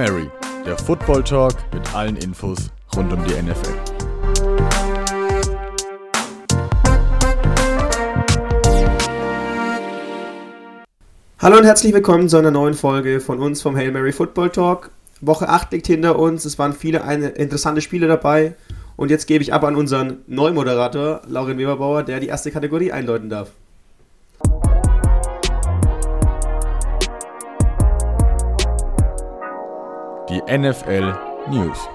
Mary, der Football Talk mit allen Infos rund um die NFL. Hallo und herzlich willkommen zu einer neuen Folge von uns vom Hail Mary Football Talk. Woche 8 liegt hinter uns, es waren viele interessante Spiele dabei und jetzt gebe ich ab an unseren Neumoderator, Laurin Weberbauer, der die erste Kategorie einläuten darf. Die NFL News.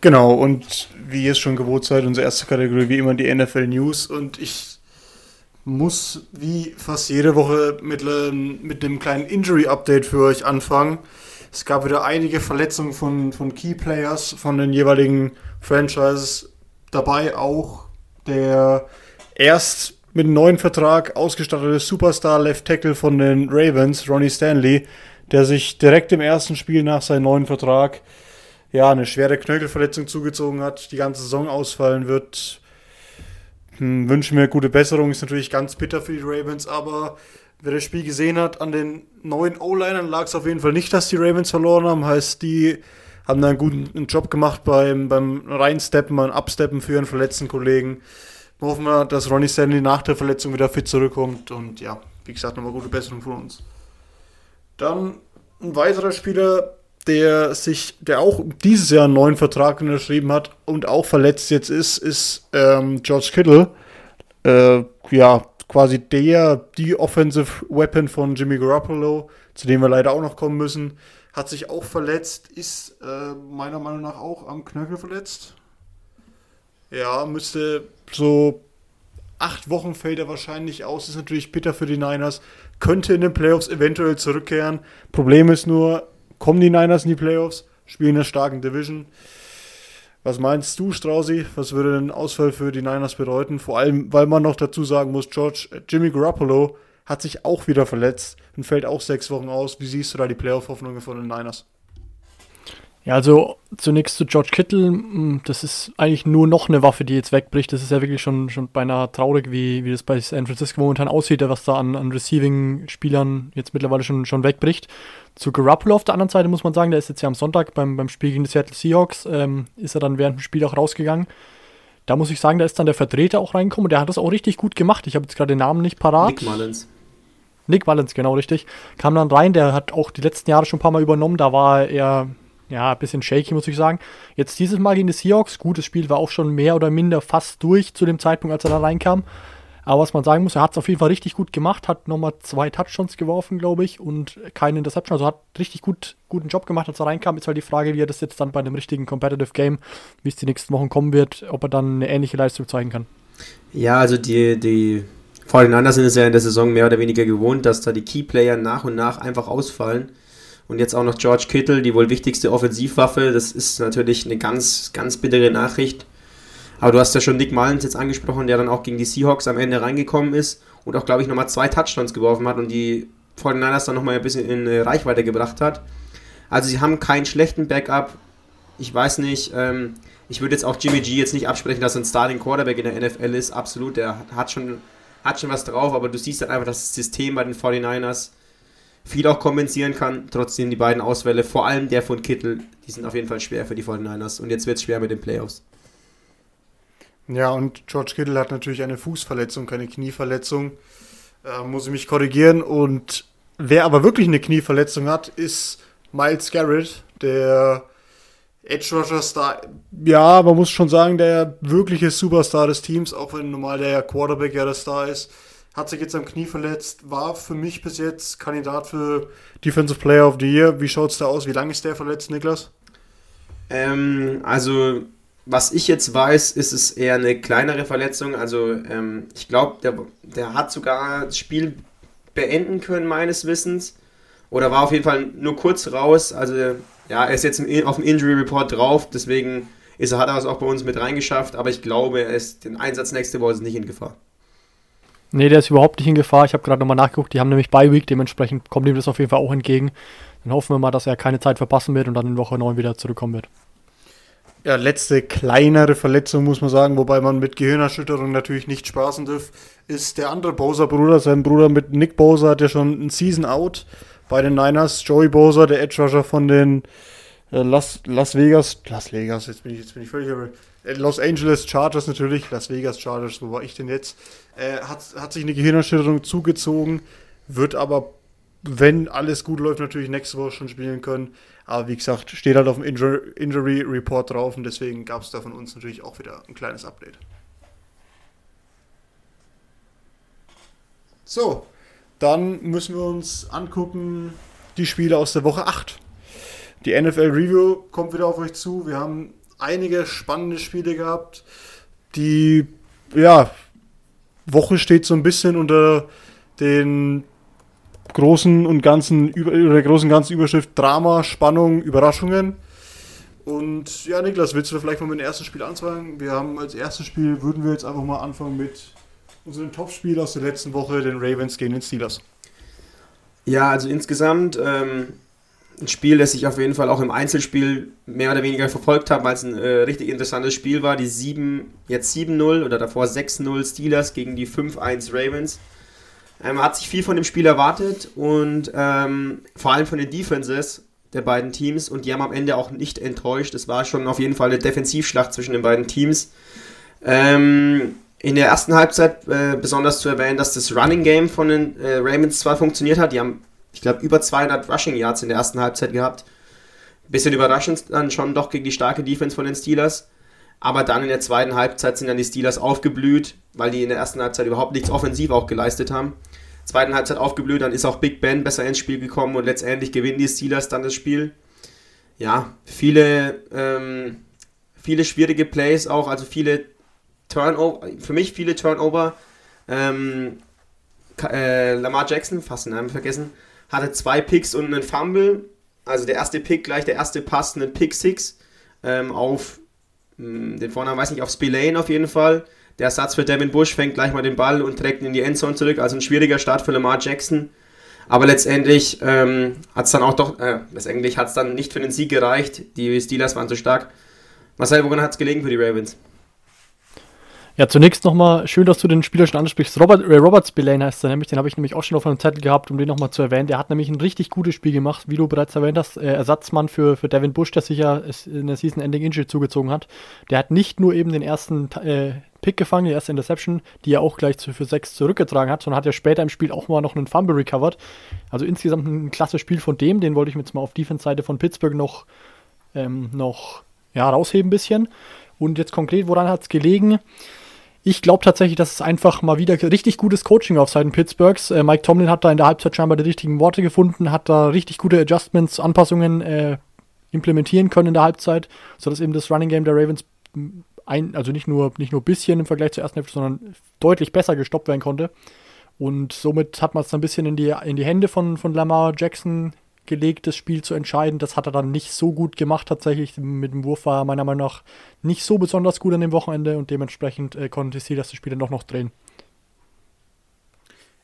Genau, und wie ihr es schon gewohnt seid, unsere erste Kategorie wie immer die NFL News. Und ich muss wie fast jede Woche mit, ähm, mit einem kleinen Injury-Update für euch anfangen. Es gab wieder einige Verletzungen von, von Key Players von den jeweiligen Franchises. Dabei auch der erst mit einem neuen Vertrag ausgestattete Superstar Left Tackle von den Ravens, Ronnie Stanley, der sich direkt im ersten Spiel nach seinem neuen Vertrag ja eine schwere Knöchelverletzung zugezogen hat, die ganze Saison ausfallen wird. Hm, wünsche mir gute Besserung, ist natürlich ganz bitter für die Ravens, aber wer das Spiel gesehen hat, an den neuen O-Linern lag es auf jeden Fall nicht, dass die Ravens verloren haben. Heißt, die haben da einen guten Job gemacht beim, beim Reinsteppen, beim Absteppen für ihren verletzten Kollegen. Hoffen wir, dass Ronnie Stanley nach der Verletzung wieder fit zurückkommt und ja, wie gesagt, nochmal gute Besserung von uns. Dann ein weiterer Spieler, der sich, der auch dieses Jahr einen neuen Vertrag unterschrieben hat und auch verletzt jetzt ist, ist ähm, George Kittle. Äh, ja, quasi der, die Offensive Weapon von Jimmy Garoppolo, zu dem wir leider auch noch kommen müssen. Hat sich auch verletzt, ist äh, meiner Meinung nach auch am Knöchel verletzt. Ja, müsste so acht Wochen fällt er wahrscheinlich aus. Ist natürlich bitter für die Niners. Könnte in den Playoffs eventuell zurückkehren. Problem ist nur, kommen die Niners in die Playoffs? Spielen in einer starken Division. Was meinst du, Strausi? Was würde ein Ausfall für die Niners bedeuten? Vor allem, weil man noch dazu sagen muss, George, Jimmy Garoppolo hat sich auch wieder verletzt und fällt auch sechs Wochen aus. Wie siehst du da die Playoff-Hoffnungen von den Niners? Ja, also zunächst zu George Kittle, hm, das ist eigentlich nur noch eine Waffe, die jetzt wegbricht. Das ist ja wirklich schon, schon beinahe traurig, wie, wie das bei San Francisco momentan aussieht, was da an, an Receiving-Spielern jetzt mittlerweile schon, schon wegbricht. Zu Garoppolo auf der anderen Seite muss man sagen, der ist jetzt ja am Sonntag beim, beim Spiel gegen die Seattle Seahawks, ähm, ist er dann während dem Spiel auch rausgegangen. Da muss ich sagen, da ist dann der Vertreter auch reingekommen und der hat das auch richtig gut gemacht. Ich habe jetzt gerade den Namen nicht parat. Nick Mullins. Nick Mullins, genau richtig. Kam dann rein, der hat auch die letzten Jahre schon ein paar Mal übernommen. Da war er ja, ein bisschen shaky, muss ich sagen. Jetzt dieses Mal gegen die Seahawks, gutes Spiel, war auch schon mehr oder minder fast durch zu dem Zeitpunkt, als er da reinkam. Aber was man sagen muss, er hat es auf jeden Fall richtig gut gemacht, hat nochmal zwei Touchdowns geworfen, glaube ich, und keine Interception. Also hat richtig gut, guten Job gemacht, als er reinkam. Ist halt die Frage, wie er das jetzt dann bei einem richtigen Competitive Game, wie es die nächsten Wochen kommen wird, ob er dann eine ähnliche Leistung zeigen kann. Ja, also die, die 49ers sind es ja in der Saison mehr oder weniger gewohnt, dass da die Key-Player nach und nach einfach ausfallen. Und jetzt auch noch George Kittle, die wohl wichtigste Offensivwaffe. Das ist natürlich eine ganz, ganz bittere Nachricht. Aber du hast ja schon Nick Mullins jetzt angesprochen, der dann auch gegen die Seahawks am Ende reingekommen ist und auch, glaube ich, nochmal zwei Touchdowns geworfen hat und die 49ers dann nochmal ein bisschen in Reichweite gebracht hat. Also sie haben keinen schlechten Backup. Ich weiß nicht, ähm, ich würde jetzt auch Jimmy G jetzt nicht absprechen, dass er ein Starting Quarterback in der NFL ist. Absolut, der hat schon, hat schon was drauf, aber du siehst halt einfach, dass das System bei den 49ers viel auch kompensieren kann. Trotzdem die beiden Auswähle, vor allem der von Kittel, die sind auf jeden Fall schwer für die 49ers. Und jetzt wird es schwer mit den Playoffs. Ja, und George Kittle hat natürlich eine Fußverletzung, keine Knieverletzung. Äh, muss ich mich korrigieren. Und wer aber wirklich eine Knieverletzung hat, ist Miles Garrett, der Edge Rusher Star. Ja, man muss schon sagen, der wirkliche Superstar des Teams, auch wenn normal der Quarterback ja der Star ist hat sich jetzt am Knie verletzt, war für mich bis jetzt Kandidat für Defensive Player of the Year. Wie schaut es da aus? Wie lange ist der verletzt, Niklas? Ähm, also, was ich jetzt weiß, ist es eher eine kleinere Verletzung. Also, ähm, ich glaube, der, der hat sogar das Spiel beenden können, meines Wissens. Oder war auf jeden Fall nur kurz raus. Also, ja, er ist jetzt auf dem Injury Report drauf, deswegen ist hat er es auch bei uns mit reingeschafft. Aber ich glaube, er ist den Einsatz nächste Woche nicht in Gefahr. Nee, der ist überhaupt nicht in Gefahr. Ich habe gerade nochmal nachgeguckt, die haben nämlich Bye Week, dementsprechend kommt ihm das auf jeden Fall auch entgegen. Dann hoffen wir mal, dass er keine Zeit verpassen wird und dann in Woche 9 wieder zurückkommen wird. Ja, letzte kleinere Verletzung muss man sagen, wobei man mit Gehirnerschütterung natürlich nicht spaßen darf, ist der andere Bowser-Bruder. Sein Bruder mit Nick Bowser hat ja schon ein Season Out. bei den Niners. Joey Bosa, der Edge Rusher von den Las, Las Vegas, Las Vegas, jetzt bin ich, jetzt bin ich völlig äh, Los Angeles Chargers natürlich, Las Vegas Chargers, wo war ich denn jetzt? Äh, hat, hat sich eine Gehirnerschütterung zugezogen, wird aber, wenn alles gut läuft, natürlich nächste Woche schon spielen können. Aber wie gesagt, steht halt auf dem Injury, Injury Report drauf und deswegen gab es da von uns natürlich auch wieder ein kleines Update. So, dann müssen wir uns angucken die Spiele aus der Woche 8. Die NFL Review kommt wieder auf euch zu. Wir haben einige spannende Spiele gehabt. Die ja, Woche steht so ein bisschen unter den großen und ganzen der großen ganzen Überschrift Drama, Spannung, Überraschungen. Und ja, Niklas, willst du vielleicht mal mit dem ersten Spiel anfangen? Wir haben als erstes Spiel, würden wir jetzt einfach mal anfangen mit unserem Topspiel aus der letzten Woche, den Ravens gegen den Steelers. Ja, also insgesamt ähm, ein Spiel, das ich auf jeden Fall auch im Einzelspiel mehr oder weniger verfolgt habe, weil es ein äh, richtig interessantes Spiel war. Die 7, jetzt 7-0 oder davor 6-0 Steelers gegen die 5-1 Ravens. Ähm, man hat sich viel von dem Spiel erwartet und ähm, vor allem von den Defenses der beiden Teams und die haben am Ende auch nicht enttäuscht. Es war schon auf jeden Fall eine Defensivschlacht zwischen den beiden Teams. Ähm, in der ersten Halbzeit äh, besonders zu erwähnen, dass das Running Game von den äh, Ravens zwar funktioniert hat, die haben, ich glaube, über 200 Rushing Yards in der ersten Halbzeit gehabt. Bisschen überraschend dann schon doch gegen die starke Defense von den Steelers. Aber dann in der zweiten Halbzeit sind dann die Steelers aufgeblüht, weil die in der ersten Halbzeit überhaupt nichts offensiv auch geleistet haben. Zweiten Halbzeit aufgeblüht, dann ist auch Big Ben besser ins Spiel gekommen und letztendlich gewinnen die Steelers dann das Spiel. Ja, viele, ähm, viele schwierige Plays auch, also viele Turnover, für mich viele Turnover. Ähm, äh, Lamar Jackson, fast den Namen vergessen, hatte zwei Picks und einen Fumble. Also der erste Pick, gleich der erste Pass, einen Pick Six ähm, auf mh, hm, den Vornamen weiß nicht, auf Spillane auf jeden Fall. Der Ersatz für Devin Bush fängt gleich mal den Ball und trägt ihn in die Endzone zurück. Also ein schwieriger Start für Lamar Jackson. Aber letztendlich ähm, hat es dann auch doch, äh, letztendlich hat es dann nicht für den Sieg gereicht. Die Steelers waren zu stark. Marcel, woran hat es gelegen für die Ravens? Ja, zunächst nochmal schön, dass du den Spieler schon ansprichst. Robert, äh, Robert Spillane heißt er nämlich, den habe ich nämlich auch schon auf einem Zettel gehabt, um den nochmal zu erwähnen. Der hat nämlich ein richtig gutes Spiel gemacht, wie du bereits erwähnt hast. Äh, Ersatzmann für, für Devin Bush, der sich ja in der Season-Ending-Injury zugezogen hat. Der hat nicht nur eben den ersten äh, Pick gefangen, die erste Interception, die er auch gleich zu, für sechs zurückgetragen hat, sondern hat ja später im Spiel auch mal noch einen Fumble recovered. Also insgesamt ein klasse Spiel von dem. Den wollte ich mir jetzt mal auf Defense-Seite von Pittsburgh noch, ähm, noch ja, rausheben ein bisschen. Und jetzt konkret, woran hat es gelegen? Ich glaube tatsächlich, dass es einfach mal wieder richtig gutes Coaching auf Seiten Pittsburghs. Äh, Mike Tomlin hat da in der Halbzeit scheinbar die richtigen Worte gefunden, hat da richtig gute Adjustments, Anpassungen äh, implementieren können in der Halbzeit, sodass eben das Running Game der Ravens ein, also nicht nur nicht nur ein bisschen im Vergleich zur ersten Hälfte, sondern deutlich besser gestoppt werden konnte. Und somit hat man es ein bisschen in die, in die Hände von, von Lamar Jackson gelegt, das Spiel zu entscheiden. Das hat er dann nicht so gut gemacht tatsächlich. Mit dem Wurf war er meiner Meinung nach nicht so besonders gut an dem Wochenende und dementsprechend äh, konnte sie das Spiel dann doch noch drehen.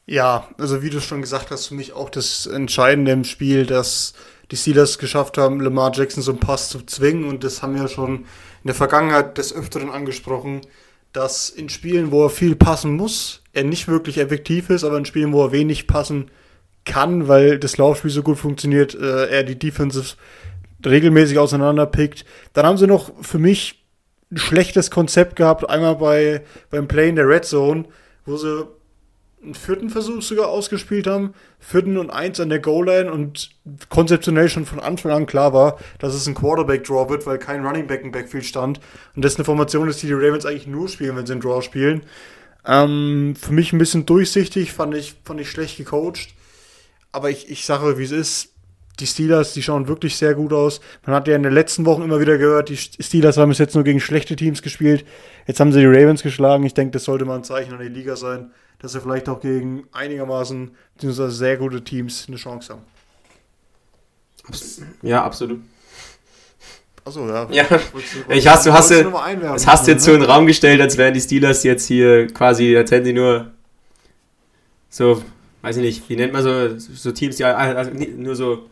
Ja, also wie du schon gesagt hast, für mich auch das Entscheidende im Spiel, dass die Steelers geschafft haben, Lamar Jackson so einen Pass zu zwingen und das haben wir schon in der Vergangenheit des Öfteren angesprochen, dass in Spielen, wo er viel passen muss, er nicht wirklich effektiv ist, aber in Spielen, wo er wenig passen muss, kann, weil das Laufspiel so gut funktioniert, äh, er die Defensives regelmäßig auseinanderpickt. Dann haben sie noch für mich ein schlechtes Konzept gehabt, einmal bei, beim Play in der Red Zone, wo sie einen vierten Versuch sogar ausgespielt haben, vierten und eins an der Goal-Line und konzeptionell schon von Anfang an klar war, dass es ein Quarterback-Draw wird, weil kein Running Back im Backfield stand und das eine Formation ist, die die Ravens eigentlich nur spielen, wenn sie einen Draw spielen. Ähm, für mich ein bisschen durchsichtig, fand ich, fand ich schlecht gecoacht. Aber ich, ich sage, wie es ist. Die Steelers, die schauen wirklich sehr gut aus. Man hat ja in den letzten Wochen immer wieder gehört, die Steelers haben bis jetzt nur gegen schlechte Teams gespielt. Jetzt haben sie die Ravens geschlagen. Ich denke, das sollte mal ein Zeichen an die Liga sein, dass sie vielleicht auch gegen einigermaßen beziehungsweise sehr gute Teams eine Chance haben. Ja, absolut. Achso, ja. ja. Ich hast, du hast, du, das hast du jetzt so in den Raum gestellt, als wären die Steelers jetzt hier quasi, als hätten die nur so weiß ich nicht, wie nennt man so, so Teams, die also nur so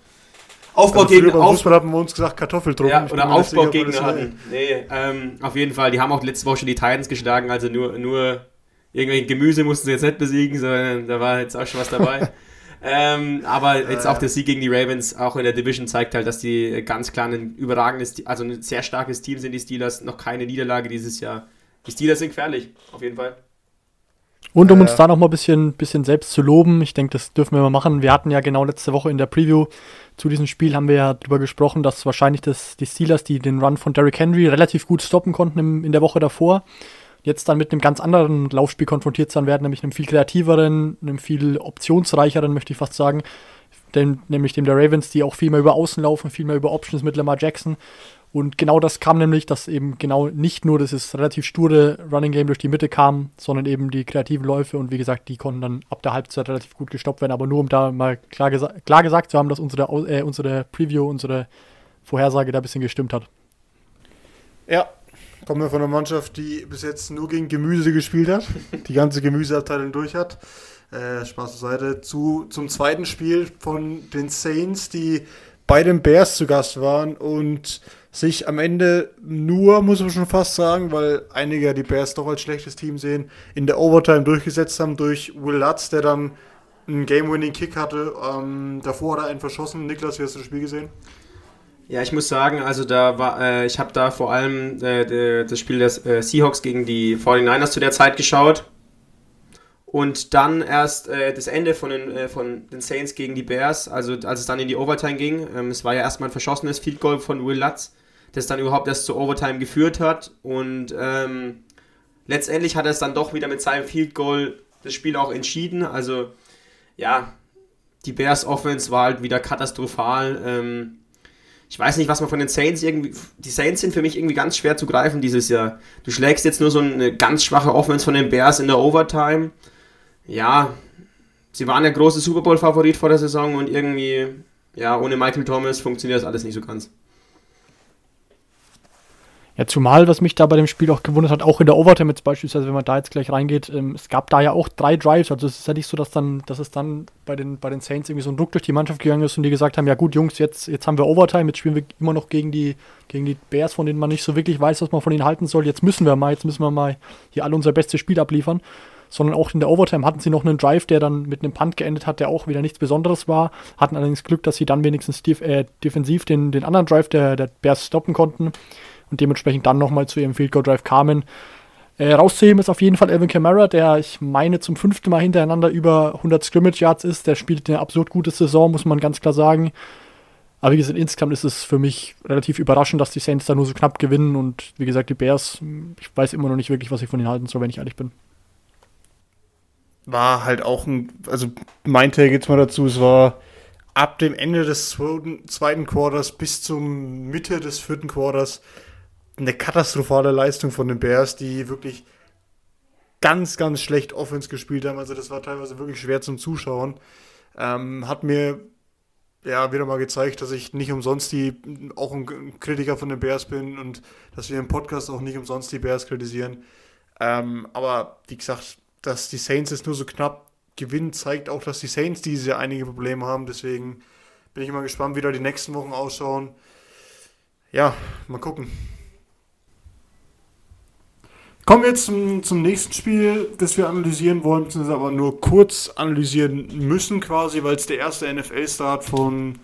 Aufbaugegner. Also auf, haben wir uns gesagt Kartoffeldruck. Ja, oder Aufbaugegner hatten. Nee, ähm, auf jeden Fall. Die haben auch letzte Woche schon die Titans geschlagen, also nur, nur irgendwelche Gemüse mussten sie jetzt nicht besiegen, sondern da war jetzt auch schon was dabei. Ähm, aber jetzt auch der Sieg gegen die Ravens, auch in der Division, zeigt halt, dass die ganz klar ein überragendes, also ein sehr starkes Team sind, die Steelers. Noch keine Niederlage dieses Jahr. Die Steelers sind gefährlich, auf jeden Fall. Und um uns da noch mal ein bisschen, bisschen selbst zu loben, ich denke, das dürfen wir mal machen. Wir hatten ja genau letzte Woche in der Preview zu diesem Spiel haben wir ja darüber gesprochen, dass wahrscheinlich das, die Steelers, die den Run von Derrick Henry relativ gut stoppen konnten im, in der Woche davor, jetzt dann mit einem ganz anderen Laufspiel konfrontiert sein werden, nämlich einem viel kreativeren, einem viel optionsreicheren, möchte ich fast sagen, dem, nämlich dem der Ravens, die auch viel mehr über Außen laufen, viel mehr über Options mit Lamar Jackson. Und genau das kam nämlich, dass eben genau nicht nur dieses relativ sture Running Game durch die Mitte kam, sondern eben die kreativen Läufe und wie gesagt, die konnten dann ab der Halbzeit relativ gut gestoppt werden. Aber nur um da mal klar, gesa klar gesagt zu haben, dass unsere, äh, unsere Preview, unsere Vorhersage da ein bisschen gestimmt hat. Ja, kommen wir von einer Mannschaft, die bis jetzt nur gegen Gemüse gespielt hat, die ganze Gemüseabteilung durch hat. Äh, Spaß zur Seite. Zu, zum zweiten Spiel von den Saints, die bei den Bears zu Gast waren und sich am Ende nur, muss man schon fast sagen, weil einige die Bears doch als schlechtes Team sehen, in der Overtime durchgesetzt haben durch Will Lutz, der dann einen Game-Winning-Kick hatte. Ähm, davor hat er einen verschossen. Niklas, wie hast du das Spiel gesehen? Ja, ich muss sagen, also da war, äh, ich habe da vor allem äh, das Spiel des äh, Seahawks gegen die 49ers zu der Zeit geschaut. Und dann erst äh, das Ende von den, äh, von den Saints gegen die Bears, also als es dann in die Overtime ging. Ähm, es war ja erstmal ein verschossenes Field Goal von Will Lutz, das dann überhaupt erst zur Overtime geführt hat. Und ähm, letztendlich hat er es dann doch wieder mit seinem Field Goal das Spiel auch entschieden. Also ja, die Bears Offense war halt wieder katastrophal. Ähm, ich weiß nicht, was man von den Saints irgendwie. Die Saints sind für mich irgendwie ganz schwer zu greifen dieses Jahr. Du schlägst jetzt nur so eine ganz schwache Offense von den Bears in der Overtime. Ja, sie waren der große Super Bowl-Favorit vor der Saison und irgendwie, ja, ohne Michael Thomas funktioniert das alles nicht so ganz. Ja, zumal, was mich da bei dem Spiel auch gewundert hat, auch in der Overtime jetzt beispielsweise, wenn man da jetzt gleich reingeht, ähm, es gab da ja auch drei Drives, also es ist ja nicht so, dass dann, dass es dann bei den, bei den Saints irgendwie so ein Druck durch die Mannschaft gegangen ist und die gesagt haben, ja gut, Jungs, jetzt, jetzt haben wir Overtime, jetzt spielen wir immer noch gegen die, gegen die Bears, von denen man nicht so wirklich weiß, was man von ihnen halten soll, jetzt müssen wir mal, jetzt müssen wir mal hier alle unser bestes Spiel abliefern. Sondern auch in der Overtime hatten sie noch einen Drive, der dann mit einem Punt geendet hat, der auch wieder nichts Besonderes war. Hatten allerdings Glück, dass sie dann wenigstens def äh, defensiv den, den anderen Drive der, der Bears stoppen konnten und dementsprechend dann nochmal zu ihrem Field Goal Drive kamen. Äh, rauszuheben ist auf jeden Fall Alvin Kamara, der ich meine zum fünften Mal hintereinander über 100 Scrimmage Yards ist. Der spielt eine absurd gute Saison, muss man ganz klar sagen. Aber wie gesagt, insgesamt ist es für mich relativ überraschend, dass die Saints da nur so knapp gewinnen. Und wie gesagt, die Bears, ich weiß immer noch nicht wirklich, was ich von ihnen halten soll, wenn ich ehrlich bin. War halt auch ein, also mein Take jetzt mal dazu, es war ab dem Ende des zweiten, zweiten Quarters bis zum Mitte des vierten Quarters eine katastrophale Leistung von den Bears, die wirklich ganz, ganz schlecht Offense gespielt haben. Also das war teilweise wirklich schwer zum Zuschauen. Ähm, hat mir ja wieder mal gezeigt, dass ich nicht umsonst die auch ein Kritiker von den Bears bin und dass wir im Podcast auch nicht umsonst die Bears kritisieren. Ähm, aber wie gesagt, dass die Saints es nur so knapp gewinnen, zeigt auch, dass die Saints diese einige Probleme haben. Deswegen bin ich mal gespannt, wie da die nächsten Wochen ausschauen. Ja, mal gucken. Kommen wir jetzt zum, zum nächsten Spiel, das wir analysieren wollen, beziehungsweise aber nur kurz analysieren müssen, quasi, weil es der erste NFL-Start von,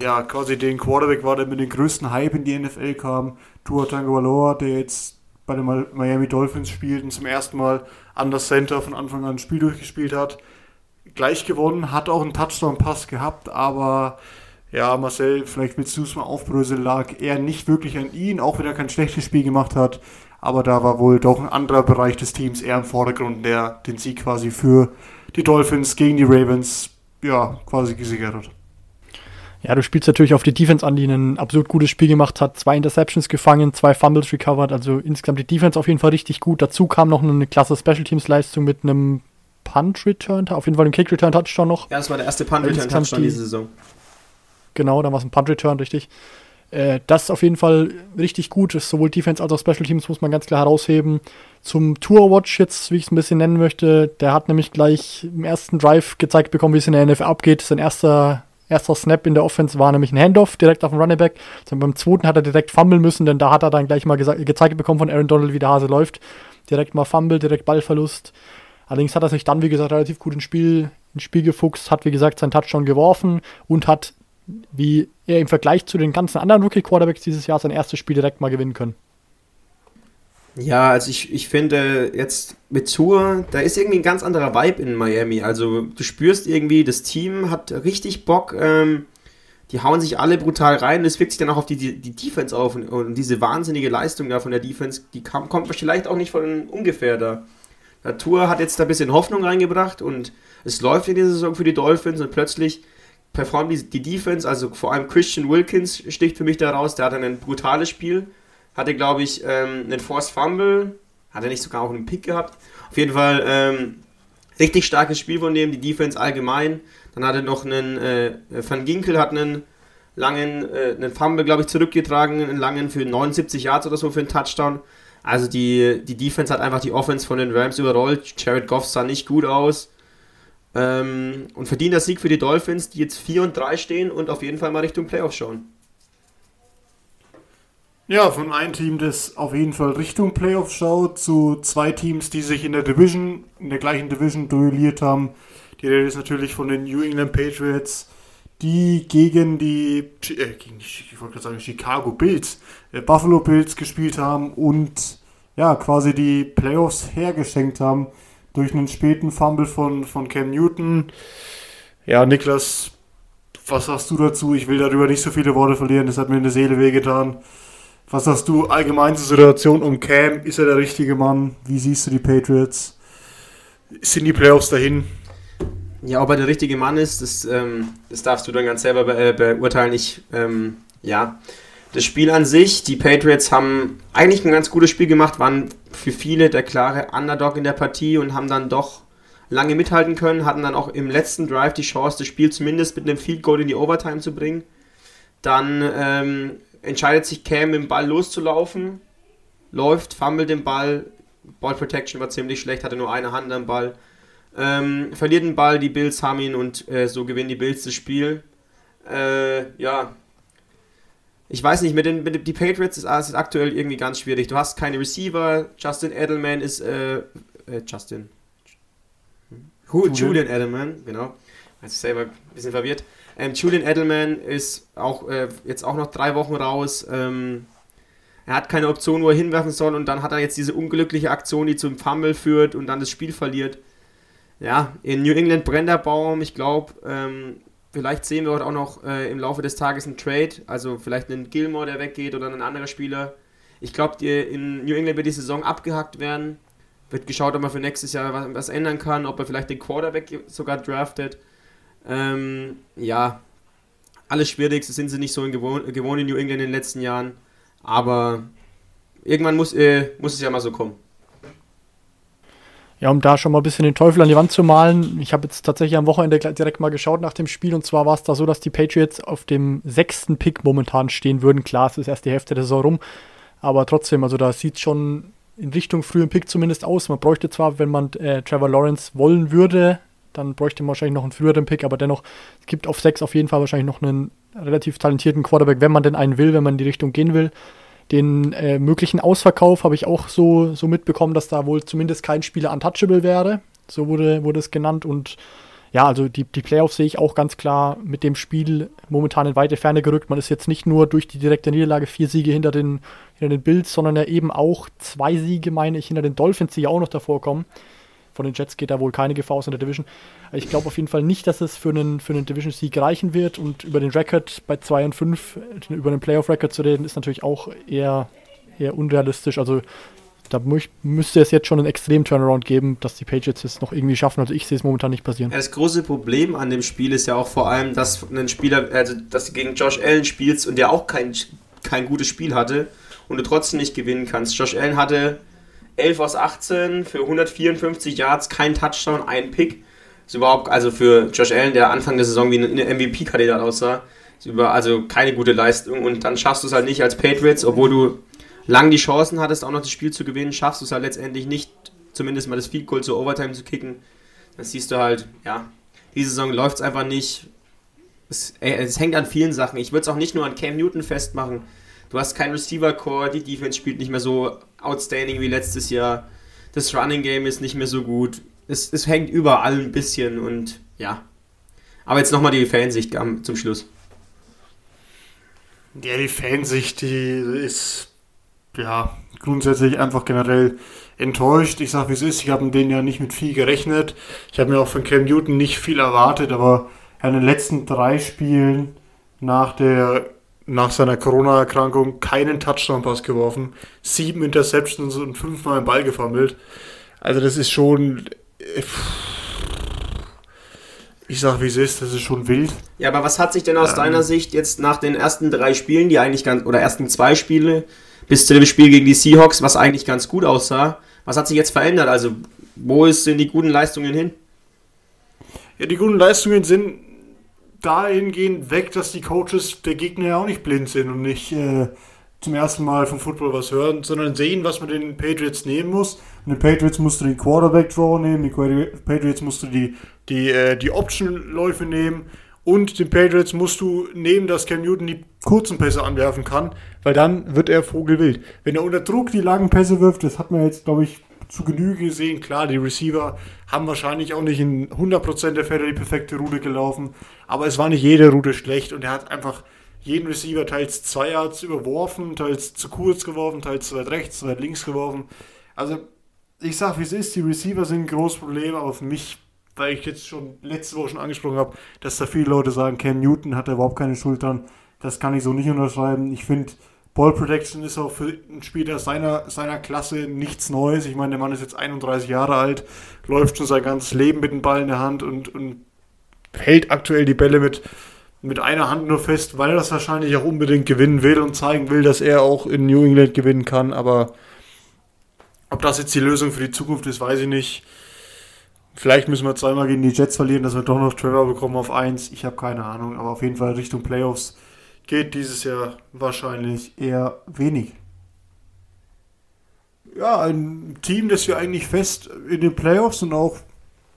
ja, quasi den Quarterback war, der mit dem größten Hype in die NFL kam. Tua Tagovailoa, der jetzt bei den Miami Dolphins spielt und zum ersten Mal an das Center von Anfang an ein Spiel durchgespielt hat. Gleich gewonnen, hat auch einen Touchdown-Pass gehabt, aber ja, Marcel, vielleicht willst du es mal aufbröseln, lag eher nicht wirklich an ihn, auch wenn er kein schlechtes Spiel gemacht hat aber da war wohl doch ein anderer Bereich des Teams eher im Vordergrund, der den Sieg quasi für die Dolphins gegen die Ravens ja, quasi gesichert hat. Ja, du spielst natürlich auf die Defense an, die ein absolut gutes Spiel gemacht hat. Zwei Interceptions gefangen, zwei Fumbles recovered. Also insgesamt die Defense auf jeden Fall richtig gut. Dazu kam noch eine klasse Special Teams Leistung mit einem Punt Return, auf jeden Fall ein Kick Return Touchdown noch. Ja, das war der erste Punt Return Touchdown diese Saison. Genau, da war es ein Punt Return, richtig. Äh, das ist auf jeden Fall richtig gut. Ist sowohl Defense als auch Special Teams muss man ganz klar herausheben. Zum Tour Watch jetzt, wie ich es ein bisschen nennen möchte, der hat nämlich gleich im ersten Drive gezeigt bekommen, wie es in der NFL abgeht. Sein erster, erster Snap in der Offense war nämlich ein Handoff direkt auf den Running Back. Also beim zweiten hat er direkt fummeln müssen, denn da hat er dann gleich mal gezeigt bekommen von Aaron Donald, wie der Hase läuft. Direkt mal Fumble, direkt Ballverlust. Allerdings hat er sich dann, wie gesagt, relativ gut ins Spiel ins Spiel gefuchst, hat wie gesagt seinen Touchdown geworfen und hat, wie er im Vergleich zu den ganzen anderen Rookie-Quarterbacks dieses Jahr sein erstes Spiel direkt mal gewinnen können. Ja, also ich, ich finde jetzt mit Tour, da ist irgendwie ein ganz anderer Vibe in Miami. Also du spürst irgendwie, das Team hat richtig Bock. Ähm, die hauen sich alle brutal rein. Das wirkt sich dann auch auf die, die, die Defense auf. Und, und, diese wahnsinnige Leistung da von der Defense, die kam, kommt vielleicht auch nicht von ungefähr da. Der Tour hat jetzt da ein bisschen Hoffnung reingebracht und es läuft in dieser Saison für die Dolphins und plötzlich performt die, die Defense, also vor allem Christian Wilkins sticht für mich da raus. Der hat ein brutales Spiel hatte, glaube ich, ähm, einen Forced Fumble. Hat er nicht sogar auch einen Pick gehabt? Auf jeden Fall ähm, richtig starkes Spiel von dem, die Defense allgemein. Dann hat er noch einen, äh, Van Ginkel hat einen langen, äh, einen Fumble, glaube ich, zurückgetragen, einen langen für 79 Yards oder so für einen Touchdown. Also die, die Defense hat einfach die Offense von den Rams überrollt. Jared Goff sah nicht gut aus. Ähm, und verdient der Sieg für die Dolphins, die jetzt 4 und 3 stehen und auf jeden Fall mal Richtung Playoffs schauen. Ja, von einem Team, das auf jeden Fall Richtung Playoffs schaut, zu zwei Teams, die sich in der Division, in der gleichen Division duelliert haben. Die Rede ist natürlich von den New England Patriots, die gegen die, äh, gegen die ich wollte gerade sagen, Chicago Bills, äh, Buffalo Bills gespielt haben und ja, quasi die Playoffs hergeschenkt haben durch einen späten Fumble von, von Cam Newton. Ja, Niklas, was sagst du dazu? Ich will darüber nicht so viele Worte verlieren, das hat mir in der Seele wehgetan. Was sagst du allgemein zur Situation um Cam? Ist er der richtige Mann? Wie siehst du die Patriots? Sind die Playoffs dahin? Ja, ob er der richtige Mann ist, das, ähm, das darfst du dann ganz selber be äh, beurteilen. Ich, ähm, ja, das Spiel an sich, die Patriots haben eigentlich ein ganz gutes Spiel gemacht, waren für viele der klare Underdog in der Partie und haben dann doch lange mithalten können, hatten dann auch im letzten Drive die Chance, das Spiel zumindest mit einem Field Goal in die Overtime zu bringen. Dann ähm, entscheidet sich Cam mit dem Ball loszulaufen, läuft, fummelt den Ball, Ball Protection war ziemlich schlecht, hatte nur eine Hand am Ball, ähm, verliert den Ball, die Bills haben ihn und äh, so gewinnen die Bills das Spiel. Äh, ja, ich weiß nicht, mit den, mit den die Patriots ist es aktuell irgendwie ganz schwierig. Du hast keine Receiver, Justin Edelman ist, äh, äh Justin, Julian. Julian Edelman, genau. Also selber ein bisschen verwirrt. Ähm, Julian Edelman ist auch äh, jetzt auch noch drei Wochen raus. Ähm, er hat keine Option, wo er hinwerfen soll und dann hat er jetzt diese unglückliche Aktion, die zum Fumble führt und dann das Spiel verliert. Ja, in New England brennt der Baum. Ich glaube, ähm, vielleicht sehen wir heute auch noch äh, im Laufe des Tages einen Trade, also vielleicht einen Gilmore, der weggeht oder ein anderer Spieler. Ich glaube, in New England wird die Saison abgehackt werden. Wird geschaut, ob man für nächstes Jahr was, was ändern kann, ob er vielleicht den Quarterback sogar draftet. Ähm, ja, alles schwierig, sind sie nicht so gewohnt, gewohnt in New England in den letzten Jahren. Aber irgendwann muss, äh, muss es ja mal so kommen. Ja, um da schon mal ein bisschen den Teufel an die Wand zu malen. Ich habe jetzt tatsächlich am Wochenende direkt mal geschaut nach dem Spiel und zwar war es da so, dass die Patriots auf dem sechsten Pick momentan stehen würden. Klar, es ist erst die Hälfte der Saison rum, aber trotzdem, also da sieht es schon in Richtung frühen Pick zumindest aus. Man bräuchte zwar, wenn man äh, Trevor Lawrence wollen würde, dann bräuchte man wahrscheinlich noch einen früheren Pick, aber dennoch, es gibt auf 6 auf jeden Fall wahrscheinlich noch einen relativ talentierten Quarterback, wenn man denn einen will, wenn man in die Richtung gehen will. Den äh, möglichen Ausverkauf habe ich auch so, so mitbekommen, dass da wohl zumindest kein Spieler untouchable wäre. So wurde, wurde es genannt. Und ja, also die, die Playoffs sehe ich auch ganz klar mit dem Spiel momentan in weite Ferne gerückt. Man ist jetzt nicht nur durch die direkte Niederlage vier Siege hinter den, hinter den Bills, sondern ja eben auch zwei Siege, meine ich, hinter den Dolphins, die ja auch noch davor kommen. Von den Jets geht da wohl keine Gefahr aus in der Division. Ich glaube auf jeden Fall nicht, dass es für einen, für einen Division-Sieg reichen wird. Und über den Record bei 2 und 5, über den Playoff-Record zu reden, ist natürlich auch eher, eher unrealistisch. Also da müsste es jetzt schon einen extremen Turnaround geben, dass die Patriots es noch irgendwie schaffen. Also ich sehe es momentan nicht passieren. Das große Problem an dem Spiel ist ja auch vor allem, dass ein Spieler, also dass du gegen Josh Allen spielst und der auch kein, kein gutes Spiel hatte und du trotzdem nicht gewinnen kannst. Josh Allen hatte 11 aus 18 für 154 Yards, kein Touchdown, ein Pick. Ist überhaupt, also für Josh Allen, der Anfang der Saison wie ein MVP-Kandidat aussah, ist über, also keine gute Leistung. Und dann schaffst du es halt nicht als Patriots, obwohl du lang die Chancen hattest, auch noch das Spiel zu gewinnen, schaffst du es halt letztendlich nicht, zumindest mal das Field Goal zur Overtime zu kicken. Dann siehst du halt, ja, diese Saison läuft es einfach nicht. Es, es hängt an vielen Sachen. Ich würde es auch nicht nur an Cam Newton festmachen. Du hast keinen Receiver-Core, die Defense spielt nicht mehr so outstanding wie letztes Jahr. Das Running Game ist nicht mehr so gut. es, es hängt überall ein bisschen und ja. Aber jetzt nochmal die Fansicht zum Schluss. Ja, die Fansicht, die ist ja grundsätzlich einfach generell enttäuscht. Ich sag wie es ist, ich habe in denen ja nicht mit viel gerechnet. Ich habe mir auch von Cam Newton nicht viel erwartet, aber in den letzten drei Spielen nach der nach seiner Corona-Erkrankung keinen Touchdown-Pass geworfen, sieben Interceptions und fünfmal einen Ball gefummelt. Also das ist schon. Äh, ich sag wie es ist, das ist schon wild. Ja, aber was hat sich denn aus ähm, deiner Sicht jetzt nach den ersten drei Spielen, die eigentlich ganz, oder ersten zwei Spiele, bis zu dem Spiel gegen die Seahawks, was eigentlich ganz gut aussah, was hat sich jetzt verändert? Also, wo sind die guten Leistungen hin? Ja, die guten Leistungen sind dahingehend weg, dass die Coaches der Gegner ja auch nicht blind sind und nicht äh, zum ersten Mal vom Football was hören, sondern sehen, was man den Patriots nehmen muss. Und den Patriots musst du den Quarterback Draw nehmen, die Patriots musst du die, die, äh, die Option-Läufe nehmen und den Patriots musst du nehmen, dass Cam Newton die kurzen Pässe anwerfen kann, weil dann wird er vogelwild. Wenn er unter Druck die langen Pässe wirft, das hat man jetzt, glaube ich, zu Genüge gesehen. Klar, die Receiver haben wahrscheinlich auch nicht in 100% der Fälle die perfekte Route gelaufen, aber es war nicht jede Route schlecht und er hat einfach jeden Receiver teils zwei Yards überworfen, teils zu kurz geworfen, teils zu weit rechts, zu weit links geworfen. Also, ich sag, wie es ist, die Receiver sind ein großes Problem, aber für mich, weil ich jetzt schon letzte Woche schon angesprochen habe, dass da viele Leute sagen, Cam Newton hat da überhaupt keine Schultern, das kann ich so nicht unterschreiben. Ich finde, Ball Protection ist auch für einen Spieler seiner, seiner Klasse nichts Neues. Ich meine, der Mann ist jetzt 31 Jahre alt, läuft schon sein ganzes Leben mit dem Ball in der Hand und, und hält aktuell die Bälle mit, mit einer Hand nur fest, weil er das wahrscheinlich auch unbedingt gewinnen will und zeigen will, dass er auch in New England gewinnen kann. Aber ob das jetzt die Lösung für die Zukunft ist, weiß ich nicht. Vielleicht müssen wir zweimal gegen die Jets verlieren, dass wir doch noch Trevor bekommen auf 1. Ich habe keine Ahnung, aber auf jeden Fall Richtung Playoffs geht dieses Jahr wahrscheinlich eher wenig. Ja, ein Team, das wir eigentlich fest in den Playoffs und auch,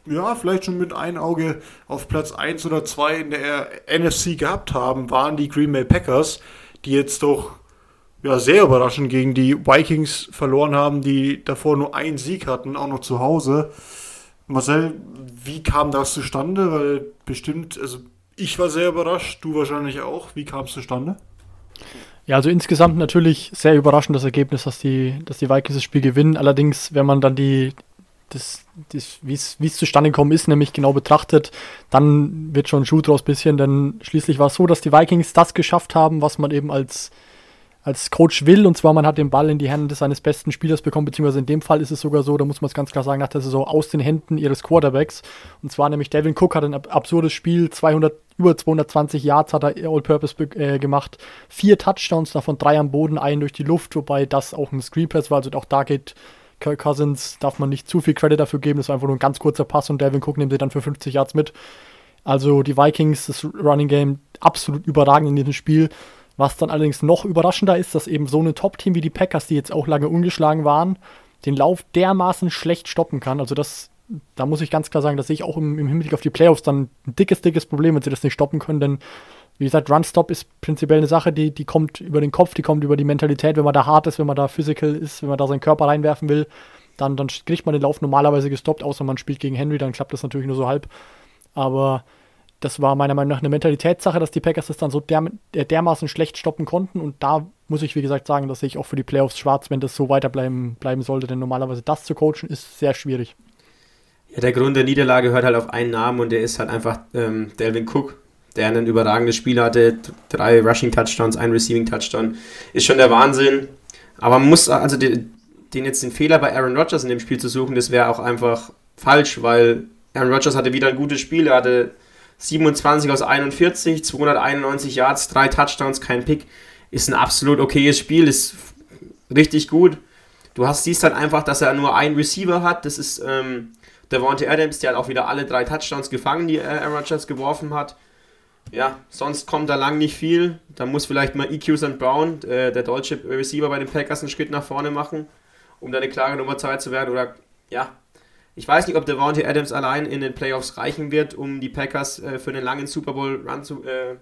ja, vielleicht schon mit einem Auge auf Platz 1 oder 2 in der NFC gehabt haben, waren die Green Bay Packers, die jetzt doch ja, sehr überraschend gegen die Vikings verloren haben, die davor nur einen Sieg hatten, auch noch zu Hause. Marcel, wie kam das zustande? Weil bestimmt, also ich war sehr überrascht, du wahrscheinlich auch. Wie kam es zustande? Ja, also insgesamt natürlich sehr überraschend das Ergebnis, dass die, dass die Vikings das Spiel gewinnen. Allerdings, wenn man dann die, das, das, wie es zustande gekommen ist, nämlich genau betrachtet, dann wird schon ein Schuh draus bisschen, denn schließlich war es so, dass die Vikings das geschafft haben, was man eben als als Coach will, und zwar man hat den Ball in die Hände seines besten Spielers bekommen, beziehungsweise in dem Fall ist es sogar so, da muss man es ganz klar sagen, nach der Saison aus den Händen ihres Quarterbacks. Und zwar nämlich Devin Cook hat ein absurdes Spiel, 200, über 220 Yards hat er All-Purpose äh, gemacht, vier Touchdowns, davon drei am Boden, einen durch die Luft, wobei das auch ein Screen Pass war, also auch da geht Kirk Cousins, darf man nicht zu viel Credit dafür geben, das war einfach nur ein ganz kurzer Pass und Devin Cook nimmt sie dann für 50 Yards mit. Also die Vikings, das Running Game, absolut überragend in diesem Spiel. Was dann allerdings noch überraschender ist, dass eben so ein Top-Team wie die Packers, die jetzt auch lange ungeschlagen waren, den Lauf dermaßen schlecht stoppen kann. Also das, da muss ich ganz klar sagen, dass sehe ich auch im, im Hinblick auf die Playoffs dann ein dickes, dickes Problem, wenn sie das nicht stoppen können, denn wie gesagt, Run-Stop ist prinzipiell eine Sache, die, die kommt über den Kopf, die kommt über die Mentalität. Wenn man da hart ist, wenn man da physical ist, wenn man da seinen Körper reinwerfen will, dann, dann kriegt man den Lauf normalerweise gestoppt, außer man spielt gegen Henry, dann klappt das natürlich nur so halb. Aber das war meiner Meinung nach eine Mentalitätssache, dass die Packers das dann so der, äh, dermaßen schlecht stoppen konnten. Und da muss ich, wie gesagt, sagen, dass ich auch für die Playoffs schwarz, wenn das so weiterbleiben bleiben sollte. Denn normalerweise das zu coachen ist sehr schwierig. Ja, der Grund der Niederlage hört halt auf einen Namen und der ist halt einfach ähm, Delvin Cook, der ein überragendes Spiel hatte. Drei Rushing Touchdowns, ein Receiving Touchdown. Ist schon der Wahnsinn. Aber man muss, also den, den jetzt den Fehler bei Aaron Rodgers in dem Spiel zu suchen, das wäre auch einfach falsch, weil Aaron Rodgers hatte wieder ein gutes Spiel. Er hatte 27 aus 41, 291 Yards, drei Touchdowns, kein Pick. Ist ein absolut okayes Spiel, ist richtig gut. Du hast, siehst halt einfach, dass er nur einen Receiver hat. Das ist ähm, Devontae Adams, der hat auch wieder alle drei Touchdowns gefangen, die Aaron Rodgers geworfen hat. Ja, sonst kommt da lang nicht viel. Da muss vielleicht mal EQ St. Brown, äh, der deutsche Receiver bei den Packers, einen Schritt nach vorne machen, um da eine klare Nummer 2 zu werden. Oder ja, ich weiß nicht, ob Devontae Adams allein in den Playoffs reichen wird, um die Packers äh, für einen langen Super Bowl Run zu, äh,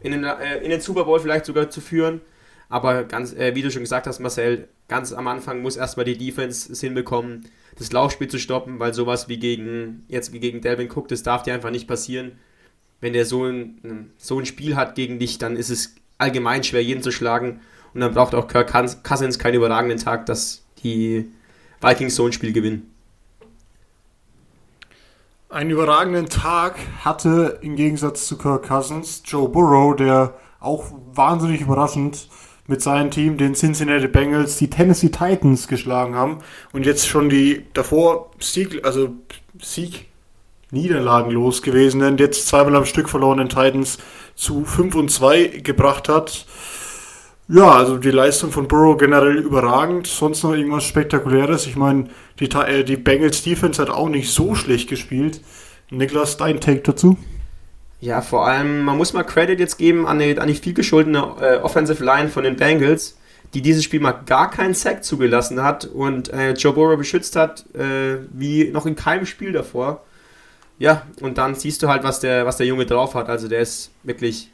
in, den, äh, in den Super Bowl vielleicht sogar zu führen. Aber ganz, äh, wie du schon gesagt hast, Marcel, ganz am Anfang muss erstmal die Defense es hinbekommen, das Laufspiel zu stoppen, weil sowas wie gegen, jetzt wie gegen Delvin Cook, das darf dir einfach nicht passieren. Wenn der so ein, so ein Spiel hat gegen dich, dann ist es allgemein schwer, jeden zu schlagen. Und dann braucht auch Kirk Cousins keinen überragenden Tag, dass die Vikings so ein Spiel gewinnen. Einen überragenden Tag hatte im Gegensatz zu Kirk Cousins Joe Burrow, der auch wahnsinnig überraschend mit seinem Team den Cincinnati Bengals die Tennessee Titans geschlagen haben und jetzt schon die davor Sieg, also Sieg Niederlagen los gewesen, denn jetzt zweimal am Stück verlorenen Titans zu 5 und 2 gebracht hat. Ja, also die Leistung von Burrow generell überragend. Sonst noch irgendwas Spektakuläres. Ich meine, die, äh, die Bengals Defense hat auch nicht so schlecht gespielt. Niklas, dein Take dazu? Ja, vor allem, man muss mal Credit jetzt geben an die, an die viel geschuldene äh, Offensive Line von den Bengals, die dieses Spiel mal gar keinen Sack zugelassen hat und äh, Joe Burrow beschützt hat, äh, wie noch in keinem Spiel davor. Ja, und dann siehst du halt, was der, was der Junge drauf hat. Also der ist wirklich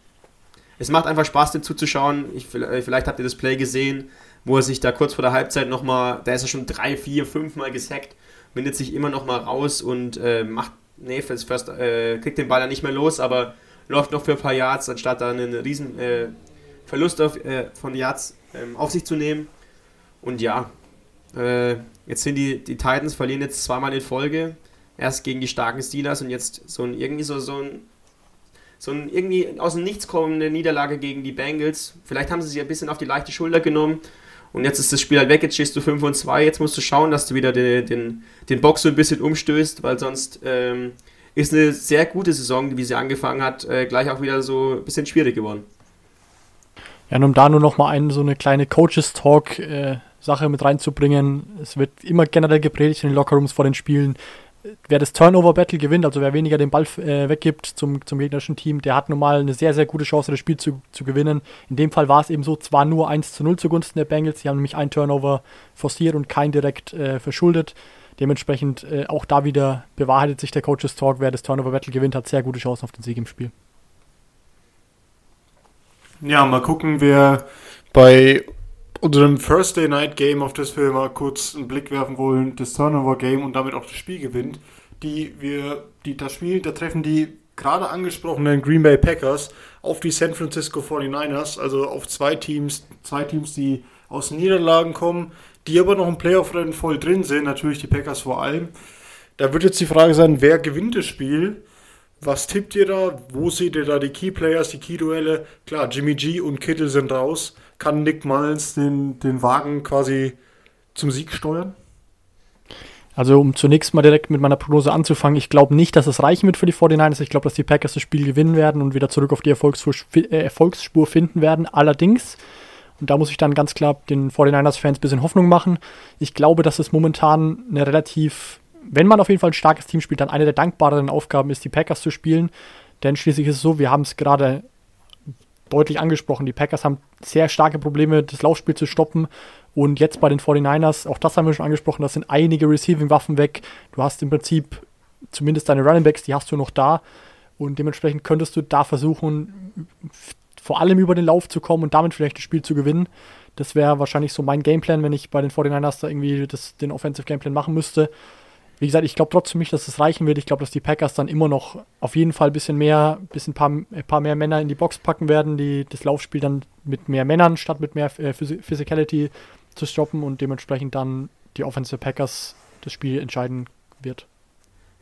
es macht einfach Spaß, dem zuzuschauen. Ich, äh, vielleicht habt ihr das Play gesehen, wo er sich da kurz vor der Halbzeit nochmal, da ist er schon drei, vier, fünf Mal gesackt, windet sich immer nochmal raus und äh, macht, nee, first, first, äh, kriegt den Ball dann nicht mehr los, aber läuft noch für ein paar Yards, anstatt da einen riesen äh, Verlust auf, äh, von Yards ähm, auf sich zu nehmen. Und ja, äh, jetzt sind die, die Titans verlieren jetzt zweimal in Folge. Erst gegen die starken Steelers und jetzt so ein, irgendwie so, so ein so ein irgendwie aus dem Nichts kommende Niederlage gegen die Bengals. Vielleicht haben sie sich ein bisschen auf die leichte Schulter genommen und jetzt ist das Spiel halt weg, jetzt stehst du 5 und 2. Jetzt musst du schauen, dass du wieder den, den, den Box so ein bisschen umstößt, weil sonst ähm, ist eine sehr gute Saison, wie sie angefangen hat, äh, gleich auch wieder so ein bisschen schwierig geworden. Ja, und um da nur noch mal eine, so eine kleine Coaches-Talk-Sache äh, mit reinzubringen. Es wird immer generell gepredigt in den Lockerrooms vor den Spielen wer das Turnover-Battle gewinnt, also wer weniger den Ball äh, weggibt zum, zum gegnerischen Team, der hat normal eine sehr, sehr gute Chance, das Spiel zu, zu gewinnen. In dem Fall war es eben so, zwar nur 1 zu 0 zugunsten der Bengals, sie haben nämlich ein Turnover forciert und kein direkt äh, verschuldet. Dementsprechend äh, auch da wieder bewahrheitet sich der Coaches Talk, wer das Turnover-Battle gewinnt, hat sehr gute Chancen auf den Sieg im Spiel. Ja, mal gucken, wer bei unserem Thursday Night Game, auf das wir mal kurz einen Blick werfen wollen, das Turnover Game und damit auch das Spiel gewinnt, die wir, die das Spiel, da treffen die gerade angesprochenen Green Bay Packers auf die San Francisco 49ers, also auf zwei Teams, zwei Teams, die aus Niederlagen kommen, die aber noch im Playoff-Rennen voll drin sind, natürlich die Packers vor allem. Da wird jetzt die Frage sein, wer gewinnt das Spiel? Was tippt ihr da? Wo seht ihr da die Key Players, die Key Duelle? Klar, Jimmy G und Kittle sind raus kann Nick Mullins den, den Wagen quasi zum Sieg steuern? Also um zunächst mal direkt mit meiner Prognose anzufangen, ich glaube nicht, dass es reichen wird für die 49ers. Ich glaube, dass die Packers das Spiel gewinnen werden und wieder zurück auf die Erfolgsspur, äh, Erfolgsspur finden werden. Allerdings, und da muss ich dann ganz klar den 49ers-Fans ein bisschen Hoffnung machen, ich glaube, dass es momentan eine relativ, wenn man auf jeden Fall ein starkes Team spielt, dann eine der dankbareren Aufgaben ist, die Packers zu spielen. Denn schließlich ist es so, wir haben es gerade deutlich angesprochen. Die Packers haben sehr starke Probleme, das Laufspiel zu stoppen. Und jetzt bei den 49ers, auch das haben wir schon angesprochen, das sind einige Receiving-Waffen weg. Du hast im Prinzip zumindest deine Running Backs, die hast du noch da. Und dementsprechend könntest du da versuchen, vor allem über den Lauf zu kommen und damit vielleicht das Spiel zu gewinnen. Das wäre wahrscheinlich so mein Gameplan, wenn ich bei den 49ers da irgendwie das, den Offensive Gameplan machen müsste. Wie gesagt, ich glaube trotzdem nicht, dass es reichen wird. Ich glaube, dass die Packers dann immer noch auf jeden Fall ein bisschen mehr, bisschen paar, ein paar mehr Männer in die Box packen werden, die das Laufspiel dann mit mehr Männern statt mit mehr äh, Physicality zu stoppen und dementsprechend dann die Offensive Packers das Spiel entscheiden wird.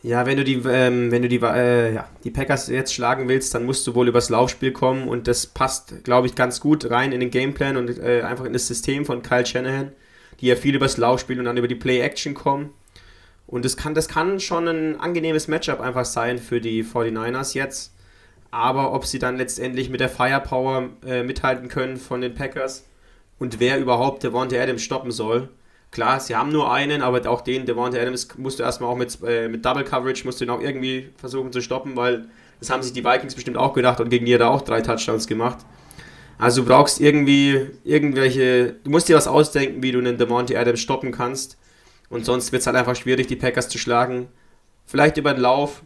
Ja, wenn du die, ähm, wenn du die, äh, ja, die Packers jetzt schlagen willst, dann musst du wohl übers Laufspiel kommen und das passt, glaube ich, ganz gut rein in den Gameplan und äh, einfach in das System von Kyle Shanahan, die ja viel übers Laufspiel und dann über die Play-Action kommen. Und das kann, das kann schon ein angenehmes Matchup einfach sein für die 49ers jetzt. Aber ob sie dann letztendlich mit der Firepower äh, mithalten können von den Packers und wer überhaupt Devontae Adams stoppen soll. Klar, sie haben nur einen, aber auch den Devontae Adams musst du erstmal auch mit, äh, mit Double Coverage, musst du ihn auch irgendwie versuchen zu stoppen, weil das haben sich die Vikings bestimmt auch gedacht und gegen die hat auch drei Touchdowns gemacht. Also du brauchst irgendwie irgendwelche, du musst dir was ausdenken, wie du einen Devontae Adams stoppen kannst. Und sonst wird es halt einfach schwierig, die Packers zu schlagen. Vielleicht über den Lauf,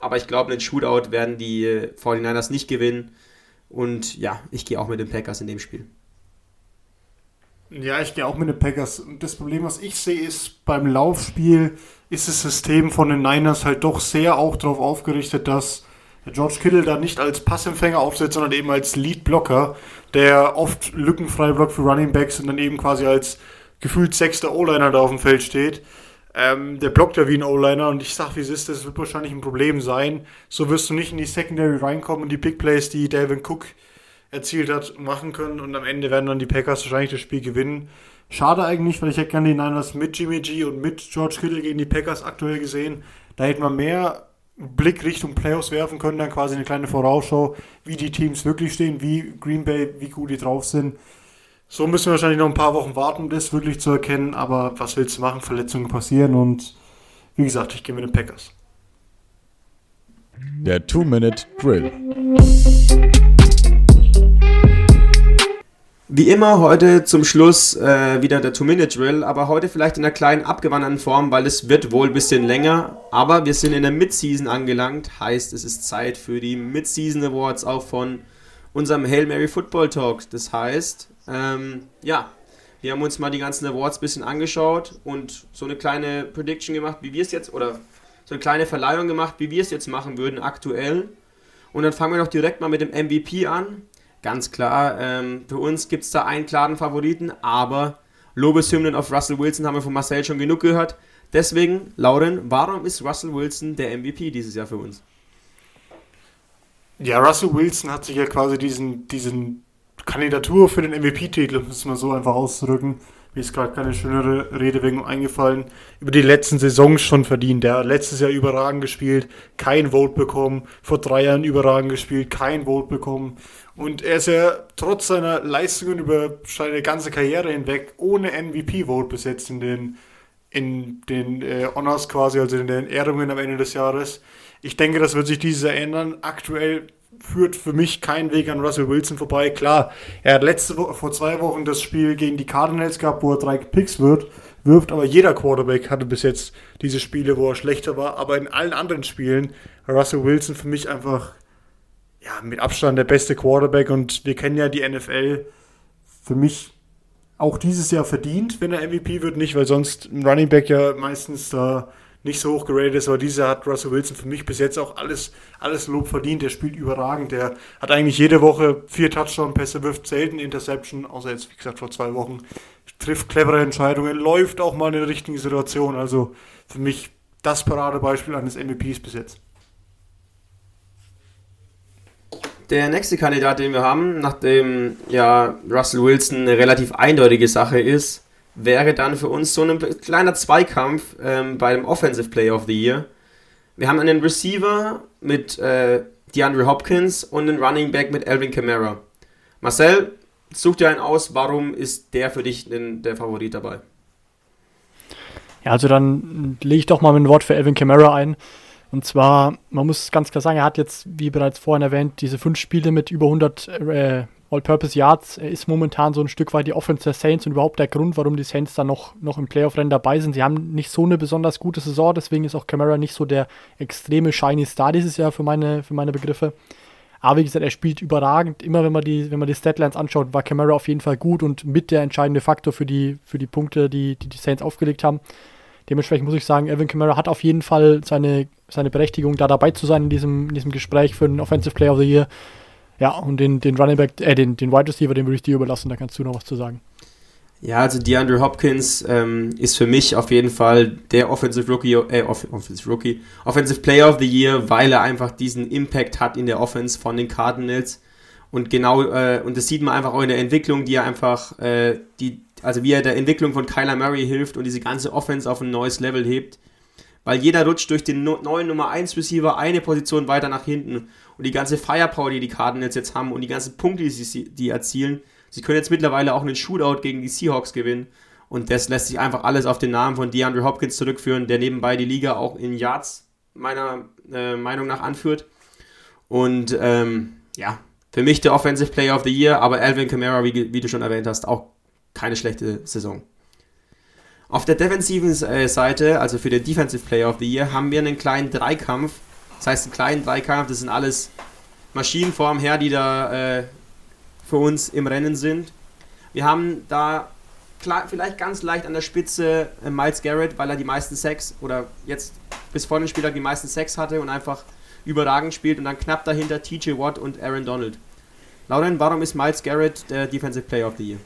aber ich glaube, einen Shootout werden die 49ers nicht gewinnen. Und ja, ich gehe auch mit den Packers in dem Spiel. Ja, ich gehe auch mit den Packers. Das Problem, was ich sehe, ist beim Laufspiel ist das System von den Niners halt doch sehr auch darauf aufgerichtet, dass George Kittle da nicht als Passempfänger aufsetzt, sondern eben als Lead-Blocker, der oft lückenfrei blockt für Running Backs und dann eben quasi als gefühlt sechster O-Liner da auf dem Feld steht. Ähm, der blockt ja wie ein O-Liner und ich sag, wie es ist, das wird wahrscheinlich ein Problem sein. So wirst du nicht in die Secondary reinkommen und die Big Plays, die Dalvin Cook erzielt hat, machen können und am Ende werden dann die Packers wahrscheinlich das Spiel gewinnen. Schade eigentlich, weil ich hätte gerne die Niners mit Jimmy G und mit George Kittle gegen die Packers aktuell gesehen. Da hätte man mehr Blick Richtung Playoffs werfen können, dann quasi eine kleine Vorausschau, wie die Teams wirklich stehen, wie Green Bay, wie gut die drauf sind. So müssen wir wahrscheinlich noch ein paar Wochen warten, um das wirklich zu erkennen, aber was willst du machen? Verletzungen passieren und wie gesagt, ich gehe mit den Packers. Der Two-Minute-Drill. Wie immer heute zum Schluss äh, wieder der Two-Minute-Drill, aber heute vielleicht in einer kleinen abgewanderten Form, weil es wird wohl ein bisschen länger. Aber wir sind in der Mid-Season angelangt, heißt es ist Zeit für die Mid-Season Awards auch von unserem Hail Mary Football Talk. Das heißt, ähm, ja, wir haben uns mal die ganzen Awards ein bisschen angeschaut und so eine kleine Prediction gemacht, wie wir es jetzt, oder so eine kleine Verleihung gemacht, wie wir es jetzt machen würden aktuell. Und dann fangen wir doch direkt mal mit dem MVP an. Ganz klar, ähm, für uns gibt es da einen klaren Favoriten, aber Lobeshymnen auf Russell Wilson haben wir von Marcel schon genug gehört. Deswegen, Lauren, warum ist Russell Wilson der MVP dieses Jahr für uns? Ja, Russell Wilson hat sich ja quasi diesen, diesen Kandidatur für den MVP-Titel, muss man so einfach ausdrücken, mir ist gerade keine schönere Redewendung eingefallen, über die letzten Saisons schon verdient. Der hat letztes Jahr überragend gespielt, kein Vote bekommen, vor drei Jahren überragend gespielt, kein Vote bekommen. Und er ist ja trotz seiner Leistungen über seine ganze Karriere hinweg ohne MVP-Vote bis jetzt in den, in den äh, Honors quasi, also in den Ehrungen am Ende des Jahres. Ich denke, das wird sich dieses Jahr ändern. Aktuell führt für mich kein Weg an Russell Wilson vorbei. Klar, er hat letzte Woche, vor zwei Wochen das Spiel gegen die Cardinals gehabt, wo er drei Picks wird, wirft, aber jeder Quarterback hatte bis jetzt diese Spiele, wo er schlechter war. Aber in allen anderen Spielen Russell Wilson für mich einfach ja, mit Abstand der beste Quarterback und wir kennen ja die NFL für mich auch dieses Jahr verdient, wenn er MVP wird, nicht, weil sonst ein Running Back ja meistens da nicht so hoch geratet ist, aber dieses Jahr hat Russell Wilson für mich bis jetzt auch alles, alles Lob verdient. Der spielt überragend. Der hat eigentlich jede Woche vier Touchdown-Pässe, wirft selten Interception, außer jetzt, wie gesagt, vor zwei Wochen. Trifft clevere Entscheidungen, läuft auch mal in der richtigen Situation. Also für mich das Paradebeispiel eines MVPs bis jetzt. Der nächste Kandidat, den wir haben, nachdem ja Russell Wilson eine relativ eindeutige Sache ist, wäre dann für uns so ein kleiner Zweikampf ähm, beim Offensive Player of the Year. Wir haben einen Receiver mit äh, DeAndre Hopkins und einen Running Back mit Alvin Kamara. Marcel, such dir einen aus, warum ist der für dich denn der Favorit dabei? Ja, also dann lege ich doch mal ein Wort für Alvin Kamara ein. Und zwar, man muss ganz klar sagen, er hat jetzt, wie bereits vorhin erwähnt, diese fünf Spiele mit über 100 äh, All-Purpose Yards. Er ist momentan so ein Stück weit die Offense der Saints und überhaupt der Grund, warum die Saints dann noch, noch im Playoff-Rennen dabei sind. Sie haben nicht so eine besonders gute Saison, deswegen ist auch Camara nicht so der extreme shiny Star dieses Jahr für meine, für meine Begriffe. Aber wie gesagt, er spielt überragend. Immer wenn man die, wenn man die Statlines anschaut, war Camara auf jeden Fall gut und mit der entscheidende Faktor für die, für die Punkte, die, die die Saints aufgelegt haben. Dementsprechend muss ich sagen, Evan Kamara hat auf jeden Fall seine, seine Berechtigung, da dabei zu sein in diesem, in diesem Gespräch für den Offensive Player of the Year. Ja, und den, den Running Back, äh, den, den Wide Receiver, den würde ich dir überlassen, da kannst du noch was zu sagen. Ja, also DeAndre Hopkins ähm, ist für mich auf jeden Fall der Offensive Rookie, äh, Offensive Rookie, Offensive Player of the Year, weil er einfach diesen Impact hat in der Offense von den Cardinals. Und genau, äh, und das sieht man einfach auch in der Entwicklung, die er einfach, äh, die, also wie er der Entwicklung von Kyler Murray hilft und diese ganze Offense auf ein neues Level hebt. Weil jeder rutscht durch den neuen Nummer 1 Receiver eine Position weiter nach hinten. Und die ganze Firepower, die die Cardinals jetzt haben und die ganzen Punkte, die sie die erzielen, sie können jetzt mittlerweile auch einen Shootout gegen die Seahawks gewinnen. Und das lässt sich einfach alles auf den Namen von DeAndre Hopkins zurückführen, der nebenbei die Liga auch in Yards meiner äh, Meinung nach anführt. Und ähm, ja, für mich der Offensive Player of the Year, aber Alvin Kamara, wie, wie du schon erwähnt hast, auch keine schlechte Saison. Auf der defensiven äh, Seite, also für den Defensive Player of the Year, haben wir einen kleinen Dreikampf. Das heißt, einen kleinen Dreikampf, das sind alles Maschinen vorm her, die da äh, für uns im Rennen sind. Wir haben da klar, vielleicht ganz leicht an der Spitze äh, Miles Garrett, weil er die meisten Sex oder jetzt bis vor dem Spieler die meisten Sex hatte und einfach überragend spielt und dann knapp dahinter TJ Watt und Aaron Donald. Lauren, warum ist Miles Garrett der Defensive Player of the Year?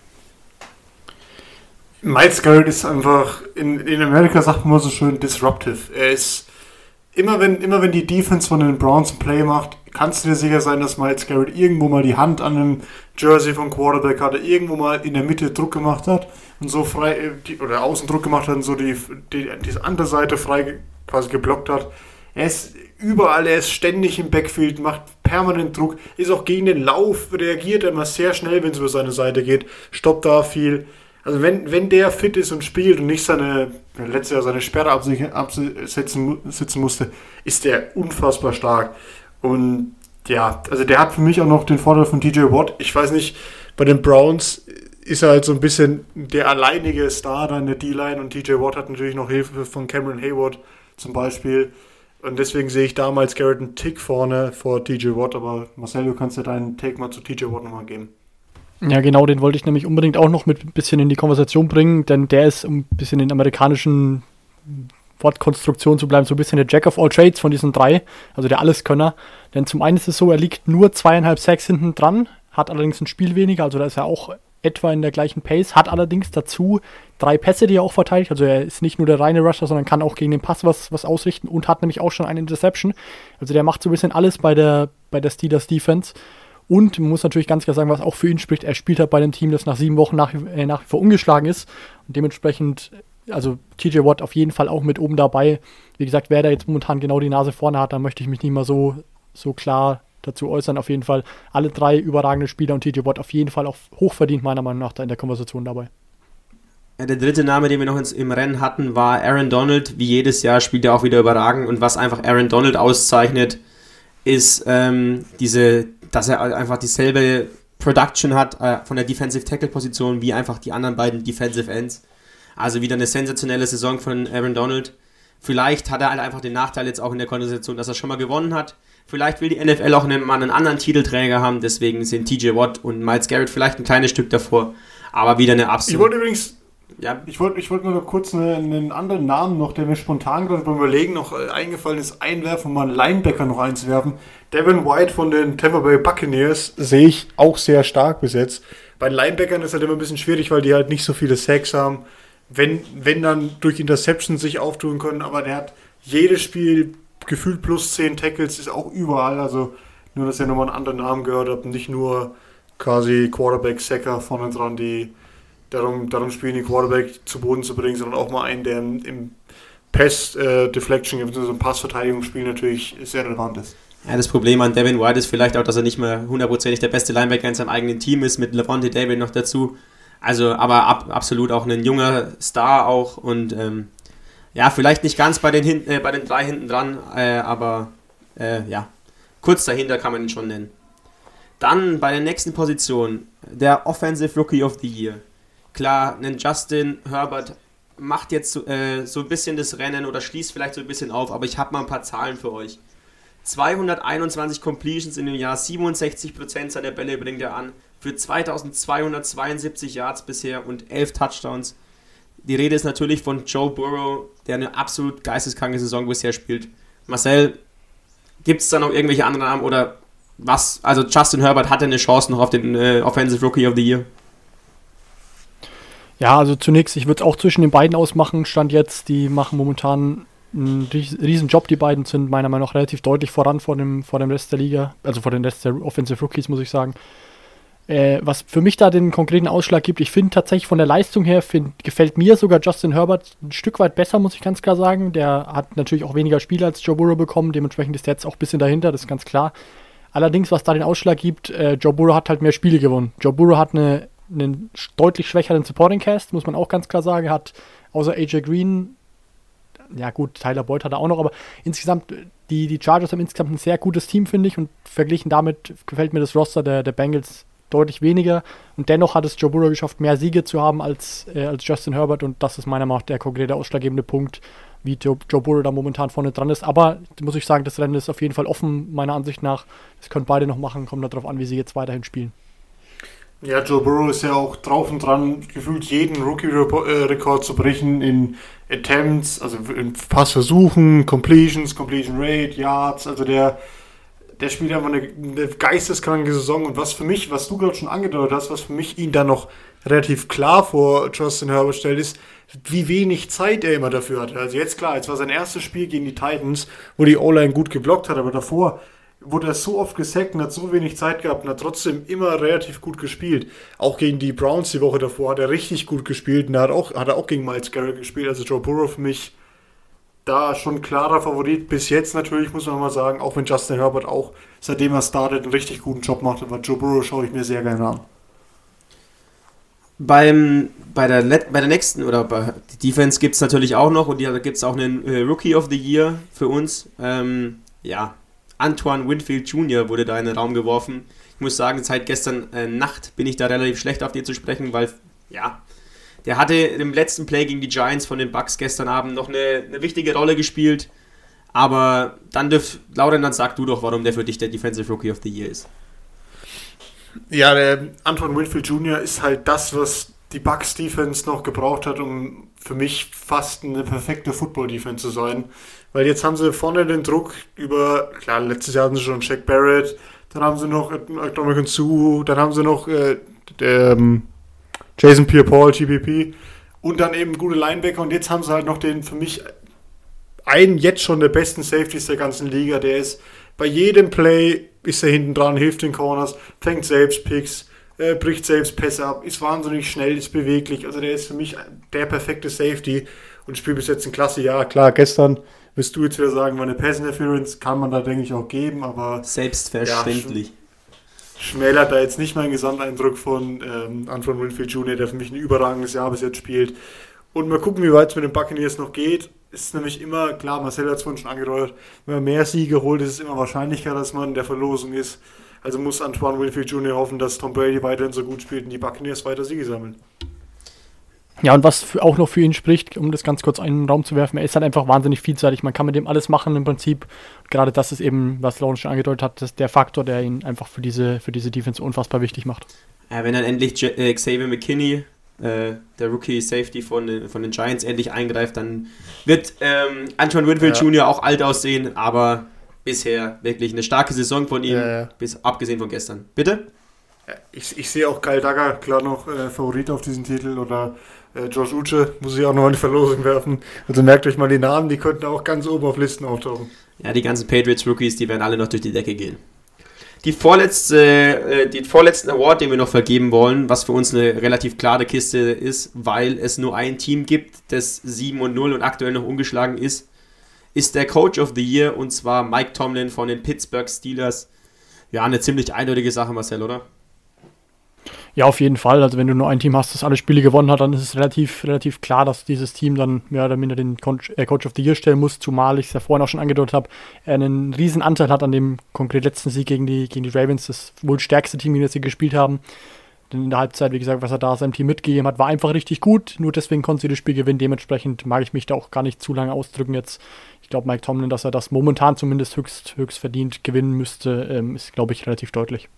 Miles Garrett ist einfach, in, in Amerika sagt man so schön, disruptive. Er ist, immer wenn, immer wenn die Defense von den Browns ein Play macht, kannst du dir sicher sein, dass Miles Garrett irgendwo mal die Hand an einem Jersey vom Quarterback hatte, irgendwo mal in der Mitte Druck gemacht hat und so frei, äh, oder außen Druck gemacht hat und so die, die, die andere Seite frei quasi geblockt hat. Er ist überall, er ist ständig im Backfield, macht permanent Druck, ist auch gegen den Lauf, reagiert immer sehr schnell, wenn es über seine Seite geht, stoppt da viel. Also wenn, wenn der fit ist und spielt und nicht seine, letztes Jahr seine Sperre absetzen sitzen musste, ist der unfassbar stark. Und ja, also der hat für mich auch noch den Vorteil von TJ Watt. Ich weiß nicht, bei den Browns ist er halt so ein bisschen der alleinige Star da in der D-Line und TJ Watt hat natürlich noch Hilfe von Cameron Hayward zum Beispiel. Und deswegen sehe ich damals Garrett einen Tick vorne vor TJ Watt, aber Marcel, du kannst ja deinen Take mal zu TJ Watt nochmal geben. Ja, genau, den wollte ich nämlich unbedingt auch noch mit ein bisschen in die Konversation bringen, denn der ist, um ein bisschen in amerikanischen Wortkonstruktion zu bleiben, so ein bisschen der Jack of all Trades von diesen drei, also der Alleskönner. Denn zum einen ist es so, er liegt nur zweieinhalb Sacks hinten dran, hat allerdings ein Spiel weniger, also da ist er auch etwa in der gleichen Pace, hat allerdings dazu drei Pässe, die er auch verteidigt. Also er ist nicht nur der reine Rusher, sondern kann auch gegen den Pass was, was ausrichten und hat nämlich auch schon eine Interception. Also der macht so ein bisschen alles bei der, bei der Steelers Defense. Und man muss natürlich ganz klar sagen, was auch für ihn spricht, er spielt halt bei einem Team, das nach sieben Wochen nach, äh, nach wie vor ungeschlagen ist. Und dementsprechend, also TJ Watt auf jeden Fall auch mit oben dabei. Wie gesagt, wer da jetzt momentan genau die Nase vorne hat, da möchte ich mich nicht mal so, so klar dazu äußern. Auf jeden Fall alle drei überragende Spieler und TJ Watt auf jeden Fall auch hochverdient, meiner Meinung nach, da in der Konversation dabei. Der dritte Name, den wir noch ins, im Rennen hatten, war Aaron Donald. Wie jedes Jahr spielt er auch wieder überragend. Und was einfach Aaron Donald auszeichnet, ist ähm, diese dass er einfach dieselbe Production hat äh, von der Defensive Tackle Position wie einfach die anderen beiden Defensive Ends. Also wieder eine sensationelle Saison von Aaron Donald. Vielleicht hat er halt einfach den Nachteil jetzt auch in der Konversation, dass er schon mal gewonnen hat. Vielleicht will die NFL auch einen, mal einen anderen Titelträger haben, deswegen sind TJ Watt und Miles Garrett vielleicht ein kleines Stück davor. Aber wieder eine absolute. Ich wollte übrigens ja. Ich wollte ich wollt nur noch kurz eine, einen anderen Namen noch, der mir spontan gerade beim Überlegen noch äh, eingefallen ist, einwerfen, um mal einen Linebacker noch einzuwerfen. Devin White von den Tampa Bay Buccaneers sehe ich auch sehr stark besetzt. Bei Linebackern ist halt immer ein bisschen schwierig, weil die halt nicht so viele Sacks haben. Wenn, wenn dann durch Interception sich auftun können, aber der hat jedes Spiel gefühlt plus 10 Tackles, ist auch überall. Also nur, dass ihr nochmal einen anderen Namen gehört habt, nicht nur quasi Quarterback-Sacker vorne dran, die darum, darum spielen, die Quarterback zu Boden zu bringen, sondern auch mal einen, der im Pass-Deflection, äh, bzw. im Passverteidigungsspiel natürlich sehr relevant ist. Ja, das Problem an Devin White ist vielleicht auch, dass er nicht mehr hundertprozentig der beste Linebacker in seinem eigenen Team ist, mit Levante David noch dazu. Also, aber ab, absolut auch ein junger Star auch und ähm, ja, vielleicht nicht ganz bei den, hin, äh, bei den drei hinten dran, äh, aber äh, ja, kurz dahinter kann man ihn schon nennen. Dann bei der nächsten Position, der Offensive Rookie of the Year. Klar, ein Justin Herbert macht jetzt so, äh, so ein bisschen das Rennen oder schließt vielleicht so ein bisschen auf, aber ich habe mal ein paar Zahlen für euch. 221 Completions in dem Jahr, 67% seiner Bälle bringt er an, für 2272 Yards bisher und 11 Touchdowns. Die Rede ist natürlich von Joe Burrow, der eine absolut geisteskranke Saison bisher spielt. Marcel, gibt es da noch irgendwelche anderen Namen oder was? Also Justin Herbert hatte eine Chance noch auf den äh, Offensive Rookie of the Year. Ja, also zunächst, ich würde es auch zwischen den beiden ausmachen. Stand jetzt, die machen momentan einen riesen Job. Die beiden sind meiner Meinung nach relativ deutlich voran vor dem, vor dem Rest der Liga, also vor dem Rest der Offensive Rookies, muss ich sagen. Äh, was für mich da den konkreten Ausschlag gibt, ich finde tatsächlich von der Leistung her, find, gefällt mir sogar Justin Herbert ein Stück weit besser, muss ich ganz klar sagen. Der hat natürlich auch weniger Spiele als Joe Burrow bekommen, dementsprechend ist der jetzt auch ein bisschen dahinter, das ist ganz klar. Allerdings, was da den Ausschlag gibt, äh, Joe Burrow hat halt mehr Spiele gewonnen. Joe Burrow hat eine einen deutlich schwächeren Supporting Cast, muss man auch ganz klar sagen. Hat außer AJ Green, ja gut, Tyler Boyd hat er auch noch, aber insgesamt, die, die Chargers haben insgesamt ein sehr gutes Team, finde ich, und verglichen damit gefällt mir das Roster der, der Bengals deutlich weniger. Und dennoch hat es Joe Burrow geschafft, mehr Siege zu haben als, äh, als Justin Herbert, und das ist meiner Meinung nach der konkrete ausschlaggebende Punkt, wie Joe, Joe Burrow da momentan vorne dran ist. Aber muss ich sagen, das Rennen ist auf jeden Fall offen, meiner Ansicht nach. Das können beide noch machen, kommt darauf an, wie sie jetzt weiterhin spielen. Ja, Joe Burrow ist ja auch drauf und dran, gefühlt jeden Rookie-Rekord zu brechen in Attempts, also in Passversuchen, Completions, Completion Rate, Yards. Also der, der spielt einfach eine, eine geisteskranke Saison. Und was für mich, was du gerade schon angedeutet hast, was für mich ihn da noch relativ klar vor Justin Herbert stellt, ist, wie wenig Zeit er immer dafür hatte. Also jetzt klar, jetzt war sein erstes Spiel gegen die Titans, wo die O-Line gut geblockt hat, aber davor wurde er so oft gesackt und hat so wenig Zeit gehabt und hat trotzdem immer relativ gut gespielt. Auch gegen die Browns die Woche davor hat er richtig gut gespielt und hat, auch, hat er auch gegen Miles Garrett gespielt. Also Joe Burrow für mich da schon klarer Favorit. Bis jetzt natürlich, muss man mal sagen, auch wenn Justin Herbert auch seitdem er startet einen richtig guten Job macht, aber Joe Burrow schaue ich mir sehr gerne an. Beim, bei, der, bei der nächsten, oder bei die Defense gibt es natürlich auch noch und da gibt es auch einen äh, Rookie of the Year für uns. Ähm, ja, Antoine Winfield Jr. wurde da in den Raum geworfen. Ich muss sagen, seit gestern äh, Nacht bin ich da relativ schlecht auf den zu sprechen, weil, ja, der hatte im letzten Play gegen die Giants von den Bucks gestern Abend noch eine, eine wichtige Rolle gespielt. Aber dann dürft, Lauren, dann sag du doch, warum der für dich der Defensive Rookie of the Year ist. Ja, der Antoine Winfield Jr. ist halt das, was die Bucks Defense noch gebraucht hat, um für mich fast eine perfekte Football Defense zu sein. Weil jetzt haben sie vorne den Druck über, klar, letztes Jahr hatten sie schon Shaq Barrett, dann haben sie noch Dominican Sue, dann haben sie noch äh, der, ähm, Jason Pierre-Paul, GPP und dann eben gute Linebacker und jetzt haben sie halt noch den für mich einen jetzt schon der besten Safeties der ganzen Liga, der ist bei jedem Play ist er hinten dran, hilft den Corners, fängt selbst Picks, äh, bricht selbst Pässe ab, ist wahnsinnig schnell, ist beweglich. Also der ist für mich der perfekte Safety und spielt bis jetzt ein klasse Jahr. Klar, gestern wirst du jetzt wieder sagen, war eine Pass Interference, kann man da denke ich auch geben, aber selbstverständlich. Ja, schmälert da jetzt nicht meinen Gesamteindruck von ähm, Antoine Winfield Jr., der für mich ein überragendes Jahr bis jetzt spielt. Und mal gucken, wie weit es mit den Buccaneers noch geht. Ist nämlich immer, klar, Marcel hat es vorhin schon angedeutet, wenn man mehr Siege holt, ist es immer wahrscheinlicher, dass man in der Verlosung ist. Also muss Antoine Winfield Jr. hoffen, dass Tom Brady weiterhin so gut spielt und die Buccaneers weiter Siege sammeln. Ja, und was auch noch für ihn spricht, um das ganz kurz in den Raum zu werfen, er ist halt einfach wahnsinnig vielseitig. Man kann mit dem alles machen im Prinzip. Gerade das ist eben, was Lauren schon angedeutet hat, das der Faktor, der ihn einfach für diese, für diese Defense unfassbar wichtig macht. Ja, wenn dann endlich J äh, Xavier McKinney, äh, der Rookie Safety von den, von den Giants, endlich eingreift, dann wird ähm, Antoine Winfield ja. Jr. auch alt aussehen, aber bisher wirklich eine starke Saison von ihm, ja, ja. bis abgesehen von gestern. Bitte? Ich, ich sehe auch Kyle Dagger klar noch äh, Favorit auf diesen Titel oder äh, Josh Uche muss ich auch noch in die Verlosung werfen. Also merkt euch mal die Namen, die könnten auch ganz oben auf Listen auftauchen. Ja, die ganzen Patriots-Rookies, die werden alle noch durch die Decke gehen. Die vorletzte, äh, den vorletzten Award, den wir noch vergeben wollen, was für uns eine relativ klare Kiste ist, weil es nur ein Team gibt, das 7 und 0 und aktuell noch ungeschlagen ist, ist der Coach of the Year und zwar Mike Tomlin von den Pittsburgh Steelers. Ja, eine ziemlich eindeutige Sache, Marcel, oder? Ja, auf jeden Fall. Also wenn du nur ein Team hast, das alle Spiele gewonnen hat, dann ist es relativ, relativ klar, dass dieses Team dann mehr oder minder den Coach, äh, Coach of the Year stellen muss, zumal ich es ja vorhin auch schon angedeutet habe, er einen riesen Anteil hat an dem konkret letzten Sieg gegen die, gegen die Ravens, das wohl stärkste Team, das sie gespielt haben. Denn in der Halbzeit, wie gesagt, was er da seinem Team mitgegeben hat, war einfach richtig gut. Nur deswegen konnte sie das Spiel gewinnen. Dementsprechend mag ich mich da auch gar nicht zu lange ausdrücken jetzt. Glaube, Mike Tomlin, dass er das momentan zumindest höchst, höchst verdient gewinnen müsste, ähm, ist, glaube ich, relativ deutlich.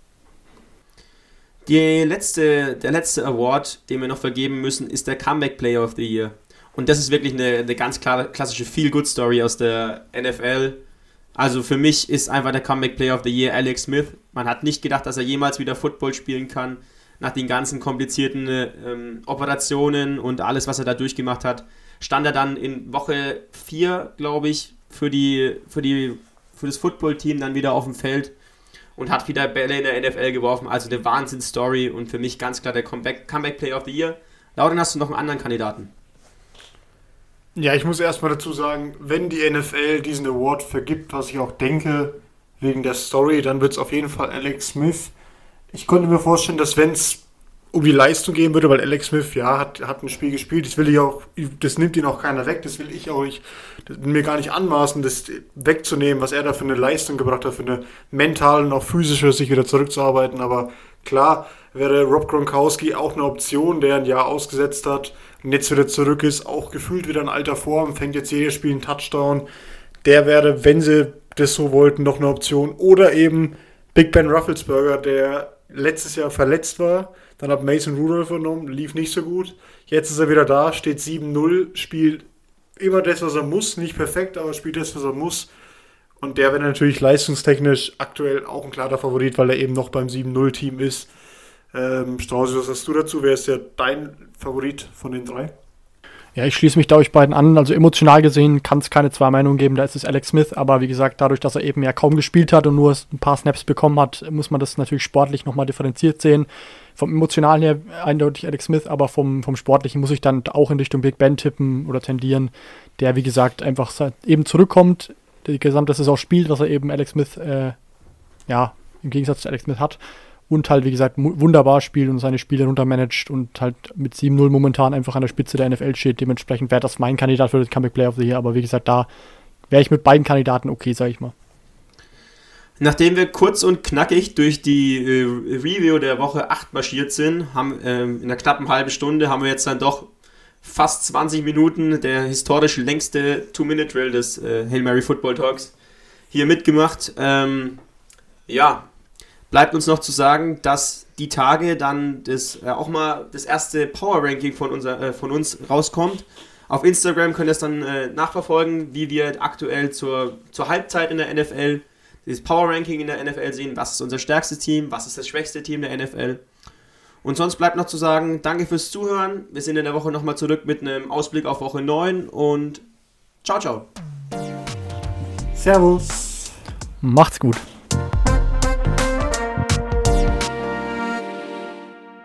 Letzte, der letzte Award, den wir noch vergeben müssen, ist der Comeback Player of the Year. Und das ist wirklich eine, eine ganz klare, klassische Feel-Good-Story aus der NFL. Also für mich ist einfach der Comeback Player of the Year Alex Smith. Man hat nicht gedacht, dass er jemals wieder Football spielen kann. Nach den ganzen komplizierten ähm, Operationen und alles, was er da durchgemacht hat, stand er dann in Woche 4, glaube ich, für, die, für, die, für das Football-Team dann wieder auf dem Feld und hat wieder Bälle in der NFL geworfen. Also eine Wahnsinn-Story und für mich ganz klar der Comeback, Comeback Player of the Year. Lauren, hast du noch einen anderen Kandidaten? Ja, ich muss erstmal dazu sagen, wenn die NFL diesen Award vergibt, was ich auch denke, wegen der Story, dann wird es auf jeden Fall Alex Smith. Ich konnte mir vorstellen, dass wenn es um die Leistung gehen würde, weil Alex Smith, ja, hat, hat ein Spiel gespielt, das will ich auch, das nimmt ihn auch keiner weg, das will ich auch nicht, mir gar nicht anmaßen, das wegzunehmen, was er da für eine Leistung gebracht hat, für eine mentale und auch physische, sich wieder zurückzuarbeiten, aber klar wäre Rob Gronkowski auch eine Option, der ein Jahr ausgesetzt hat und jetzt wieder zurück ist, auch gefühlt wieder in alter Form, fängt jetzt jedes Spiel einen Touchdown, der wäre, wenn sie das so wollten, noch eine Option. Oder eben Big Ben Rufflesberger, der letztes Jahr verletzt war, Dann hat Mason Rudolph übernommen, lief nicht so gut. Jetzt ist er wieder da, steht 7-0, spielt immer das, was er muss. Nicht perfekt, aber spielt das, was er muss. Und der wäre natürlich leistungstechnisch aktuell auch ein klarer Favorit, weil er eben noch beim 7-0-Team ist. Ähm, Strauß, was hast du dazu? Wer ist ja dein Favorit von den drei? Ja, ich schließe mich da euch beiden an. Also emotional gesehen kann es keine zwei Meinungen geben, da ist es Alex Smith, aber wie gesagt, dadurch, dass er eben ja kaum gespielt hat und nur ein paar Snaps bekommen hat, muss man das natürlich sportlich nochmal differenziert sehen. Vom emotionalen her eindeutig Alex Smith, aber vom, vom sportlichen muss ich dann auch in Richtung Big Ben tippen oder tendieren, der wie gesagt einfach eben zurückkommt, die gesamte Saison spielt, was er eben Alex Smith, äh, ja, im Gegensatz zu Alex Smith hat und halt, wie gesagt, wunderbar spielt und seine Spiele runtermanagt und halt mit 7-0 momentan einfach an der Spitze der NFL steht. Dementsprechend wäre das mein Kandidat für das Comeback Player of the Year, aber wie gesagt, da wäre ich mit beiden Kandidaten okay, sag ich mal. Nachdem wir kurz und knackig durch die äh, Review der Woche 8 marschiert sind, haben ähm, in einer knappen halben Stunde haben wir jetzt dann doch fast 20 Minuten der historisch längste Two-Minute-Drill des äh, Hail Mary Football Talks hier mitgemacht. Ähm, ja, bleibt uns noch zu sagen, dass die Tage dann das, äh, auch mal das erste Power Ranking von, unser, äh, von uns rauskommt. Auf Instagram könnt ihr es dann äh, nachverfolgen, wie wir aktuell zur, zur Halbzeit in der NFL das Power Ranking in der NFL sehen. Was ist unser stärkstes Team? Was ist das schwächste Team der NFL? Und sonst bleibt noch zu sagen, danke fürs Zuhören. Wir sind in der Woche nochmal zurück mit einem Ausblick auf Woche 9 und ciao, ciao. Servus. Macht's gut.